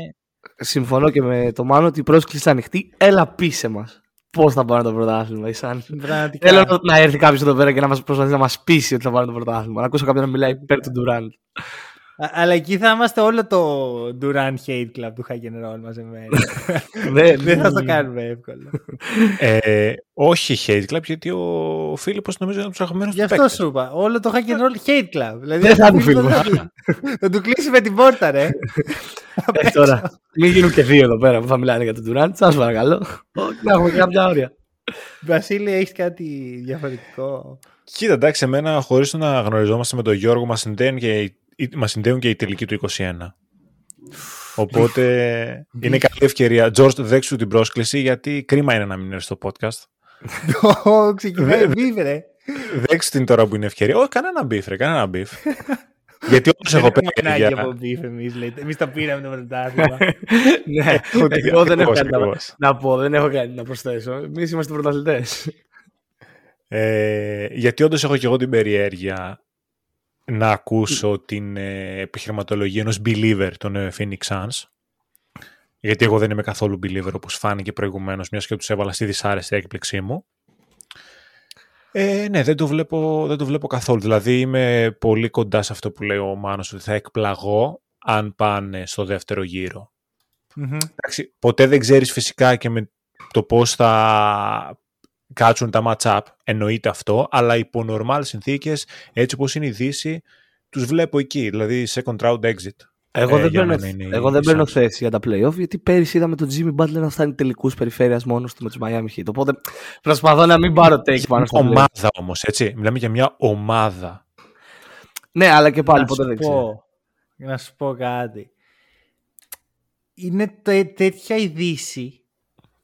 συμφωνώ και με το Μάνο ότι η πρόσκληση ανοιχτή. Έλα πίσε μας. Πώς θα πάρουν το πρωτάθλημα, οι Suns. Θέλω να έρθει κάποιος εδώ πέρα και να μας προσπαθήσει να μας πείσει ότι θα πάρουν το πρωτάθλημα. Να ακούσω κάποιον να μιλάει υπέρ του Durant. Αλλά εκεί θα είμαστε όλο το Duran Hate Club του Hagen Roll μαζεμένο. Δεν θα το κάνουμε εύκολα. Ε, όχι Hate Club, γιατί ο Φίλιππος νομίζω είναι από τους αγαπημένους του Γι' αυτό σου είπα. Όλο το Hagen Roll Hate Club. Δηλαδή, Δεν θα του φίλο. Θα του κλείσει με την πόρτα, ρε. Ε, τώρα, μην γίνουν και δύο εδώ πέρα που θα μιλάνε για τον Durant. Σας παρακαλώ. Να έχουμε κάποια όρια. Βασίλη, έχεις κάτι διαφορετικό; Κοίτα, εντάξει, εμένα χωρίς να γνωριζόμαστε με τον Γιώργο, μας συνδέουν και μας συνδέουν και οι τελικοί του 21. Οπότε είναι καλή ευκαιρία. Τζορτζ, δέξου την πρόσκληση, γιατί κρίμα είναι να μην είναι στο podcast. Ξεκινάει beef, ρε. Δέξου την τώρα που είναι ευκαιρία. Όχι, κανένα μπιφ, ρε, κανένα μπιφ. Γιατί όντως έχω πει. Δεν έχουμε από beef εμείς, λέτε. Εμείς τα πήραμε το πρωτάθλημα. Ναι, εγώ δεν έχω κάτι να πω, δεν έχω κάτι να προσθέσω. Εμείς είμαστε πρωταθλητές. Ε, γιατί όντως έχω και εγώ την περιέργεια να ακούσω την ε, επιχειρηματολογία ενός believer των ε, Phoenix Suns. Γιατί εγώ δεν είμαι καθόλου believer όπως φάνηκε προηγουμένως, μιας και τους έβαλα στη δυσάρεστη έκπληξή μου. Ε, ναι, δεν το, βλέπω, δεν το βλέπω καθόλου. Δηλαδή είμαι πολύ κοντά σε αυτό που λέει ο Μάνος, ότι θα εκπλαγώ αν πάνε στο δεύτερο Εντάξει, ποτέ δεν ξέρεις φυσικά και με το πώς θα κάτσουν τα match-up, εννοείται αυτό, αλλά υπό normal συνθήκες, έτσι όπως είναι η Δύση, τους βλέπω εκεί, δηλαδή second round exit. Εγώ, ε, δεν, παίρνω, εγώ δεν παίρνω θέση για τα playoff, γιατί πέρυσι είδαμε τον Jimmy Butler να φτάνει τελικούς περιφέρειας μόνος του με τους Miami Heat. Οπότε προσπαθώ να μην πάρω take πάνω στο Ομάδα όμως, έτσι. Μιλάμε για μια ομάδα. Ναι, αλλά και πάλι ποτέ δεν ξέρω. Να σου πω κάτι. Είναι τέτοια η Δύση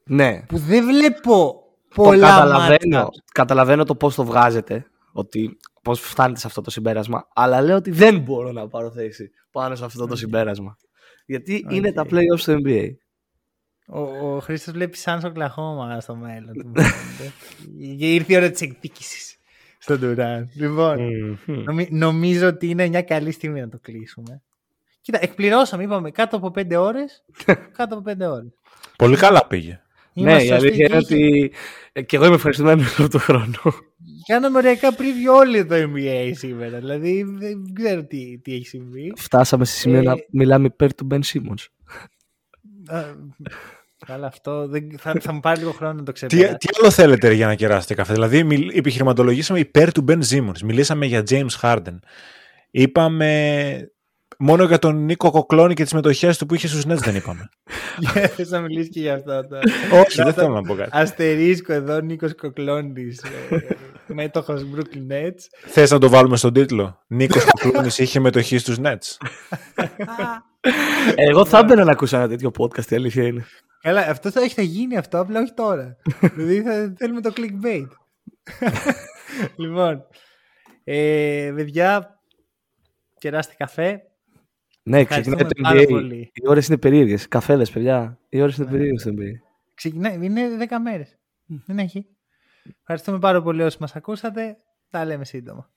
ναι. που δεν βλέπω πολλά το καταλαβαίνω, καταλαβαίνω το πώς το βγάζετε, ότι πώς φτάνετε σε αυτό το συμπέρασμα, αλλά λέω ότι δεν μπορώ να πάρω θέση πάνω σε αυτό το συμπέρασμα. Γιατί είναι τα playoffs στο NBA. Ο, ο Χρήστος βλέπει σαν στο κλαχώμα στο μέλλον. Και ήρθε η ώρα της εκδίκησης στον Τουράν. Λοιπόν, νομίζω ότι είναι μια καλή στιγμή να το κλείσουμε. Κοίτα, εκπληρώσαμε, είπαμε, κάτω από πέντε ώρες. κάτω από πέντε ώρες. Πολύ καλά πήγε ναι, η αλήθεια είναι ότι και εγώ είμαι ευχαριστημένος από τον χρόνο. Κάναμε ωριακά preview όλοι το NBA σήμερα. Δηλαδή δεν ξέρω τι, τι έχει συμβεί. Φτάσαμε σε σημείο ε... να μιλάμε υπέρ του Ben Simmons. Καλά, αυτό δεν, θα, θα μου πάρει λίγο χρόνο να το ξεπεράσω. Τι, τι άλλο θέλετε για να κεράσετε καφέ; Δηλαδή, μιλ, επιχειρηματολογήσαμε υπέρ του Ben Simmons. Μιλήσαμε για James Harden. Είπαμε Μόνο για τον Νίκο Κοκλώνη και τις μετοχές του που είχε στους Nets δεν είπαμε. Θες να μιλήσεις και για αυτό. Όχι, δεν θέλω να πω κάτι. Αστερίσκο εδώ, Νίκος Κοκλώνη, ε, μέτοχος Brooklyn Nets. Θες να το βάλουμε στον τίτλο; Νίκος Κοκλώνης είχε μετοχή στους Nets. Εγώ θα έμπαινα να ακούσω ένα τέτοιο podcast, η αλήθεια είναι. Καλά, αυτό θα, έχει θα γίνει αυτό, απλά όχι τώρα. δηλαδή θα θέλουμε το clickbait. λοιπόν, ε, παιδιά, κεράστε καφέ. Ναι, ξεκινάει το NBA. Οι ώρες είναι περίεργες. Καφέδες, παιδιά. Οι ώρες είναι ναι. περίεργες στο NBA. Ξεκινάει, είναι 10 μέρες. Δεν έχει. Ευχαριστούμε πάρα πολύ όσοι μας ακούσατε. Τα λέμε σύντομα.